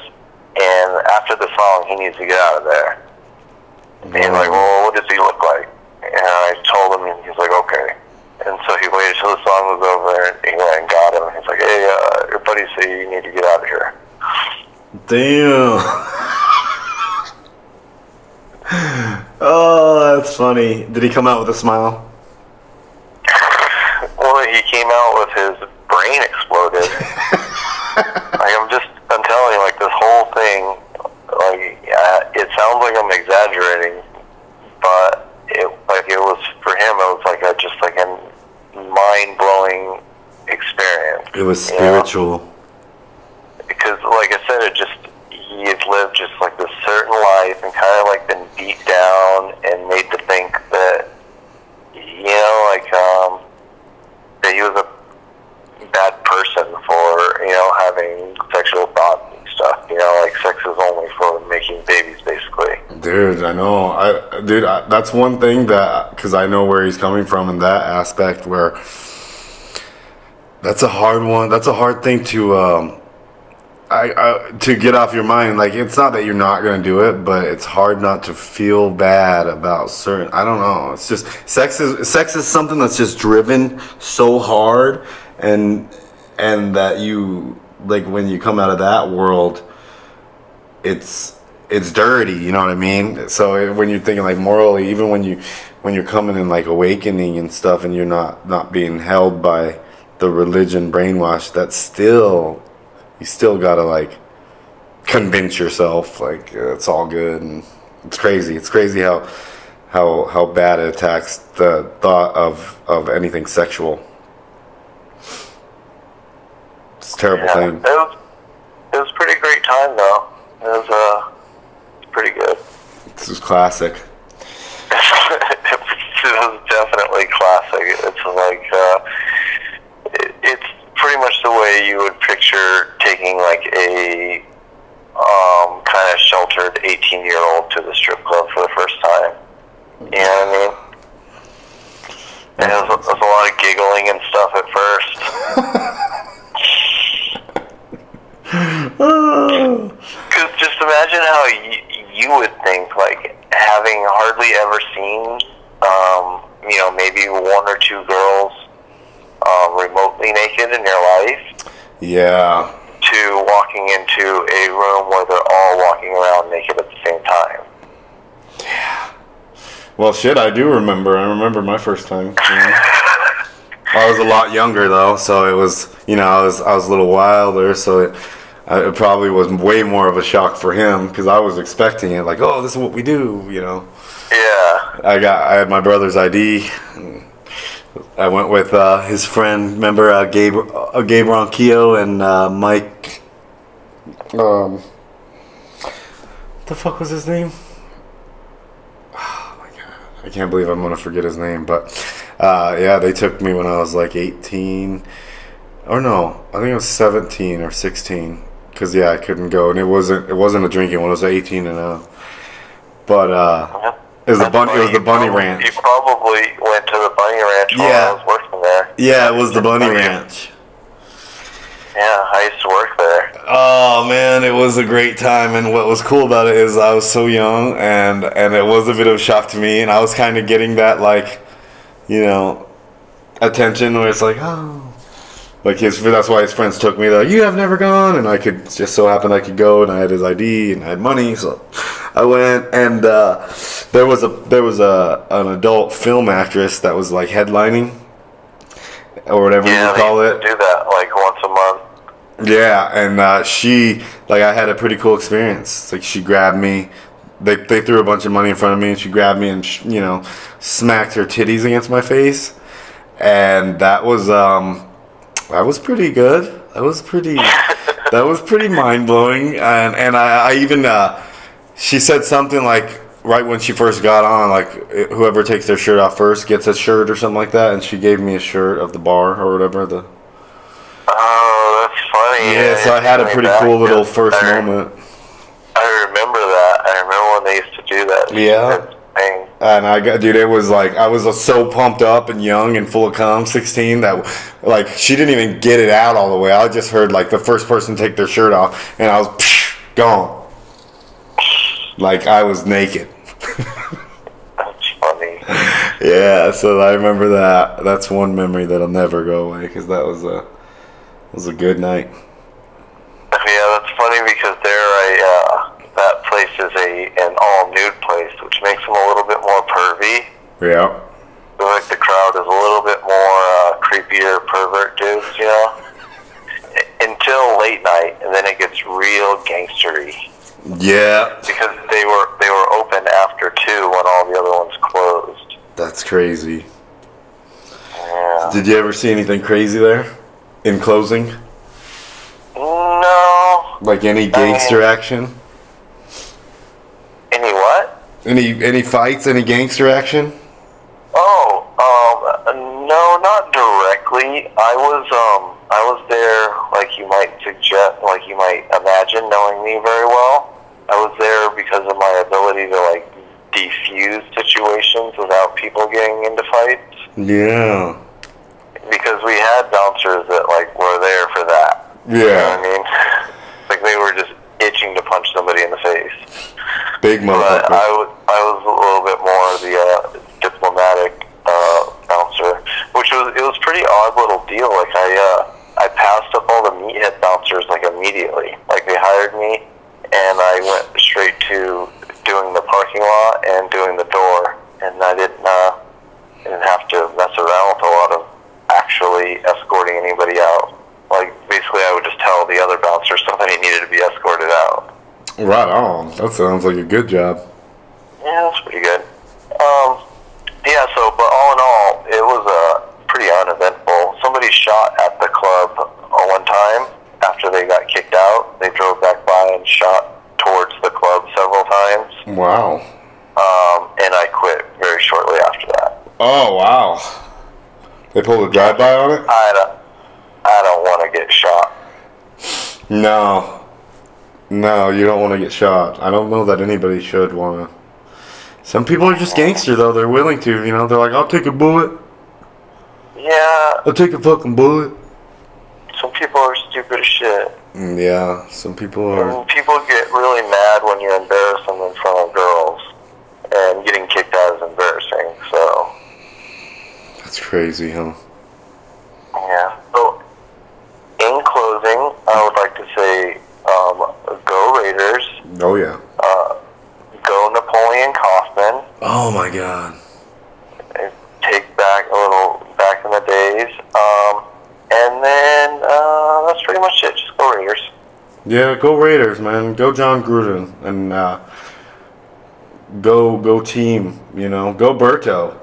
[SPEAKER 1] and after the song he needs to get out of there. And like, well, what does he look like? And I told him, and he's like, okay. And so he waited till the song was over, and he went and got him. And he's like, hey, uh, your buddies say you need to get out of here.
[SPEAKER 2] Damn. oh, that's funny. Did he come out with a smile?
[SPEAKER 1] Well, he came out with his brain exploded. like I'm just, I'm telling you, like this whole thing, like yeah, it sounds like I'm exaggerating, but it like it was for him, it was like a just like a mind blowing experience.
[SPEAKER 2] It was
[SPEAKER 1] you know?
[SPEAKER 2] spiritual.
[SPEAKER 1] because like I said, it just he had lived just like this certain life and kind of like been beat down and made to think that you know like um that he was a bad person for you know having sexual thoughts and stuff. You know, like sex is only for making babies, basically.
[SPEAKER 2] Dude, I know. I dude, I, that's one thing that because I know where he's coming from in that aspect. Where that's a hard one. That's a hard thing to um, I, I to get off your mind. Like it's not that you're not gonna do it, but it's hard not to feel bad about certain. I don't know. It's just sex is sex is something that's just driven so hard, and and that you like when you come out of that world it's it's dirty you know what i mean? So when you're thinking like morally even when you when you're coming in like awakening and stuff and you're not not being held by the religion brainwash that's still you still gotta like convince yourself like uh, it's all good and it's crazy. It's crazy how how how bad it attacks the thought of of anything sexual. It's a terrible
[SPEAKER 1] Yeah,
[SPEAKER 2] thing
[SPEAKER 1] This is classic. this is definitely classic. It's like uh, it, it's pretty much
[SPEAKER 2] the way you
[SPEAKER 1] would picture taking like a um, kind of sheltered 18 year old to the strip club for the first time. You know what I mean? And it was, it was a lot of giggling and stuff at first. Cause just imagine how you, you would think, like, having hardly ever seen, um, you know, maybe one or two girls um, remotely naked in your life
[SPEAKER 2] yeah.
[SPEAKER 1] to walking into a room where they're all walking around naked at the same time. Yeah.
[SPEAKER 2] Well, shit, I do remember. I remember my first time. I was a lot younger though, so it was you know I was I was a little wilder, so it, uh, it probably was way more of a shock for him because I was expecting it like oh this is what we do, you know.
[SPEAKER 1] Yeah.
[SPEAKER 2] I got I had my brother's ID. I went with uh, his friend, remember uh, Gabe uh, Gabe Ronquillo and uh, Mike. Um, the fuck was his name? Oh my god, I can't believe I'm gonna forget his name. But uh, yeah, they took me when I was like 18, or no, I think it was 17 or 16. Cause yeah, I couldn't go, and it wasn't it wasn't a drinking one. It was 18 and up. But uh, it was the bunny. It was the bunny
[SPEAKER 1] probably-
[SPEAKER 2] ranch.
[SPEAKER 1] You probably went to the bunny ranch while
[SPEAKER 2] Yeah.
[SPEAKER 1] I was working there.
[SPEAKER 2] Yeah, it was the bunny ranch.
[SPEAKER 1] Yeah, I used to work there.
[SPEAKER 2] Oh man, it was a great time, and what was cool about it is I was so young, and and it was a bit of a shock to me, and I was kind of getting that like, you know, attention where it's like, oh, like his that's why his friends took me. Like, you have never gone, and I could just so happen I could go, and I had his ID and I had money, so I went, and uh, there was a there was a an adult film actress that was like headlining, or whatever
[SPEAKER 1] Yeah,
[SPEAKER 2] you call it.
[SPEAKER 1] do that like once a month.
[SPEAKER 2] Yeah, and uh, she like I had a pretty cool experience. Like she grabbed me, they they threw a bunch of money in front of me, and she grabbed me and sh- you know smacked her titties against my face, and that was um that was pretty good. That was pretty that was pretty mind blowing, and and I, I even uh, she said something like right when she first got on, like whoever takes their shirt off first gets a shirt or something like that, and she gave me a shirt of the bar or whatever the.
[SPEAKER 1] Oh, that's funny.
[SPEAKER 2] Yeah, so I had a pretty cool little first
[SPEAKER 1] I,
[SPEAKER 2] moment.
[SPEAKER 1] I remember that. I remember when they used to do that.
[SPEAKER 2] Yeah. And I got, dude, it was like, I was so pumped up and young and full of cum, 16, that, like, she didn't even get it out all the way. I just heard, like, the first person take their shirt off, and I was gone. Like, I was naked.
[SPEAKER 1] That's funny.
[SPEAKER 2] Yeah, so I remember that. That's one memory that'll never go away, because that was a, was a good night.
[SPEAKER 1] Yeah, that's funny because there I, uh, is a an all nude place, which makes them a little bit more pervy.
[SPEAKER 2] Yeah.
[SPEAKER 1] I feel like the crowd is a little bit more uh, creepier pervert dudes, you know. Until late night, and then it gets real gangstery
[SPEAKER 2] Yeah.
[SPEAKER 1] because they were they were open after two when all the other ones closed.
[SPEAKER 2] That's crazy.
[SPEAKER 1] Yeah.
[SPEAKER 2] Did you ever see anything crazy there? In closing?
[SPEAKER 1] No.
[SPEAKER 2] Like any gangster action?
[SPEAKER 1] Any what?
[SPEAKER 2] Any any fights? Any gangster action?
[SPEAKER 1] Oh, um, no, not directly. I was, um, I was there, like you might suggest, like you might imagine, knowing me very well. I was there because of my ability to like defuse situations without people getting into fights.
[SPEAKER 2] Yeah.
[SPEAKER 1] Because we had bouncers that like were there for that. Yeah. You know what I mean? like they were just itching to punch somebody in the face.
[SPEAKER 2] Big
[SPEAKER 1] But. I was, I was a little bit more the uh, diplomatic uh, bouncer, which was it was pretty odd little deal. Like I uh, I passed up all the meathead bouncers like immediately. Like they hired me, and I went straight to doing the parking lot and doing the door, and I didn't uh, didn't have to mess around with a lot of actually escorting anybody out. Like basically, I would just tell the other bouncer somebody needed to be escorted out.
[SPEAKER 2] Right on. That sounds like a good job.
[SPEAKER 1] Yeah, that's pretty good. Um, yeah, so, but all in all, it was uh, pretty uneventful. Somebody shot at the club uh, one time after they got kicked out. They drove back by and shot towards the club several times.
[SPEAKER 2] Wow.
[SPEAKER 1] Um, and I quit very shortly after that.
[SPEAKER 2] Oh wow. They pulled a drive by on it.
[SPEAKER 1] I don't, I don't want to get shot.
[SPEAKER 2] No. No, you don't want to get shot. I don't know that anybody should want to. Some people are just gangster, though. They're willing to, you know. They're like, I'll take a bullet.
[SPEAKER 1] Yeah,
[SPEAKER 2] I'll take a fucking bullet.
[SPEAKER 1] some people are stupid as shit.
[SPEAKER 2] Mm, Yeah, some people are.
[SPEAKER 1] And people get really mad when you embarrass them in front of girls. And getting kicked out is embarrassing, so,
[SPEAKER 2] That's crazy, huh?
[SPEAKER 1] yeah. So, in closing, I would like to say, um, go Raiders,
[SPEAKER 2] Oh, yeah.
[SPEAKER 1] uh, go Napoleon Kaufman,
[SPEAKER 2] Oh, my God.
[SPEAKER 1] and take back a little back in the days, um, and then, uh, that's pretty much it. Just go Raiders.
[SPEAKER 2] Yeah, go Raiders, man. Go Jon Gruden. And, uh, go, go team, you know. Go Berto.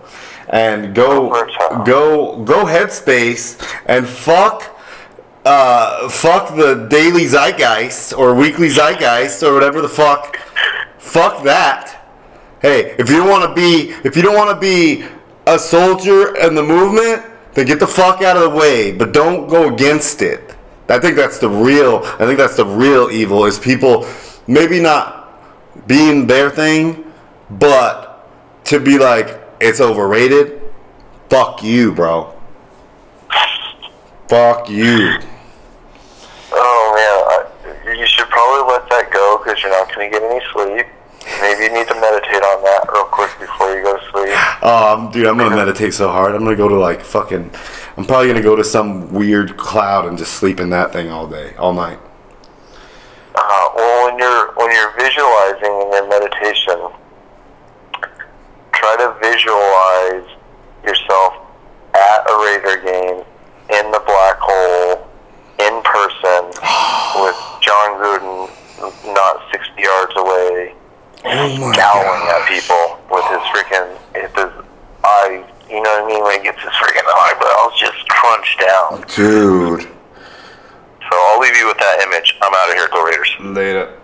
[SPEAKER 2] And go,
[SPEAKER 1] Go
[SPEAKER 2] go, go Headspace and fuck uh, fuck the daily zeitgeist or weekly zeitgeist or whatever the fuck. Fuck that. Hey, if you don't want to be, if you don't want to be a soldier in the movement, then get the fuck out of the way. But don't go against it. I think that's the real. I think that's the real evil is people maybe not being their thing, but to be like it's overrated. Fuck you, bro. Fuck you.
[SPEAKER 1] Oh man, I, you should probably let that go because you're not going to get any sleep. Maybe you need to meditate on that real quick before you go to sleep.
[SPEAKER 2] Um, dude, I'm gonna meditate so hard. I'm gonna go to like fucking. I'm probably gonna go to some weird cloud and just sleep in that thing all day, all night.
[SPEAKER 1] Uh, well, when you're when you're visualizing in your meditation, try to visualize yourself at a Raider game in the black hole in person with Jon Gruden not 60 yards away.
[SPEAKER 2] Oh my
[SPEAKER 1] scowling at people with his freaking his eye. You know what I mean? When he gets his freaking eyebrows just crunched down.
[SPEAKER 2] dude.
[SPEAKER 1] So I'll leave you with that image. I'm out of here, Go Raiders.
[SPEAKER 2] Later.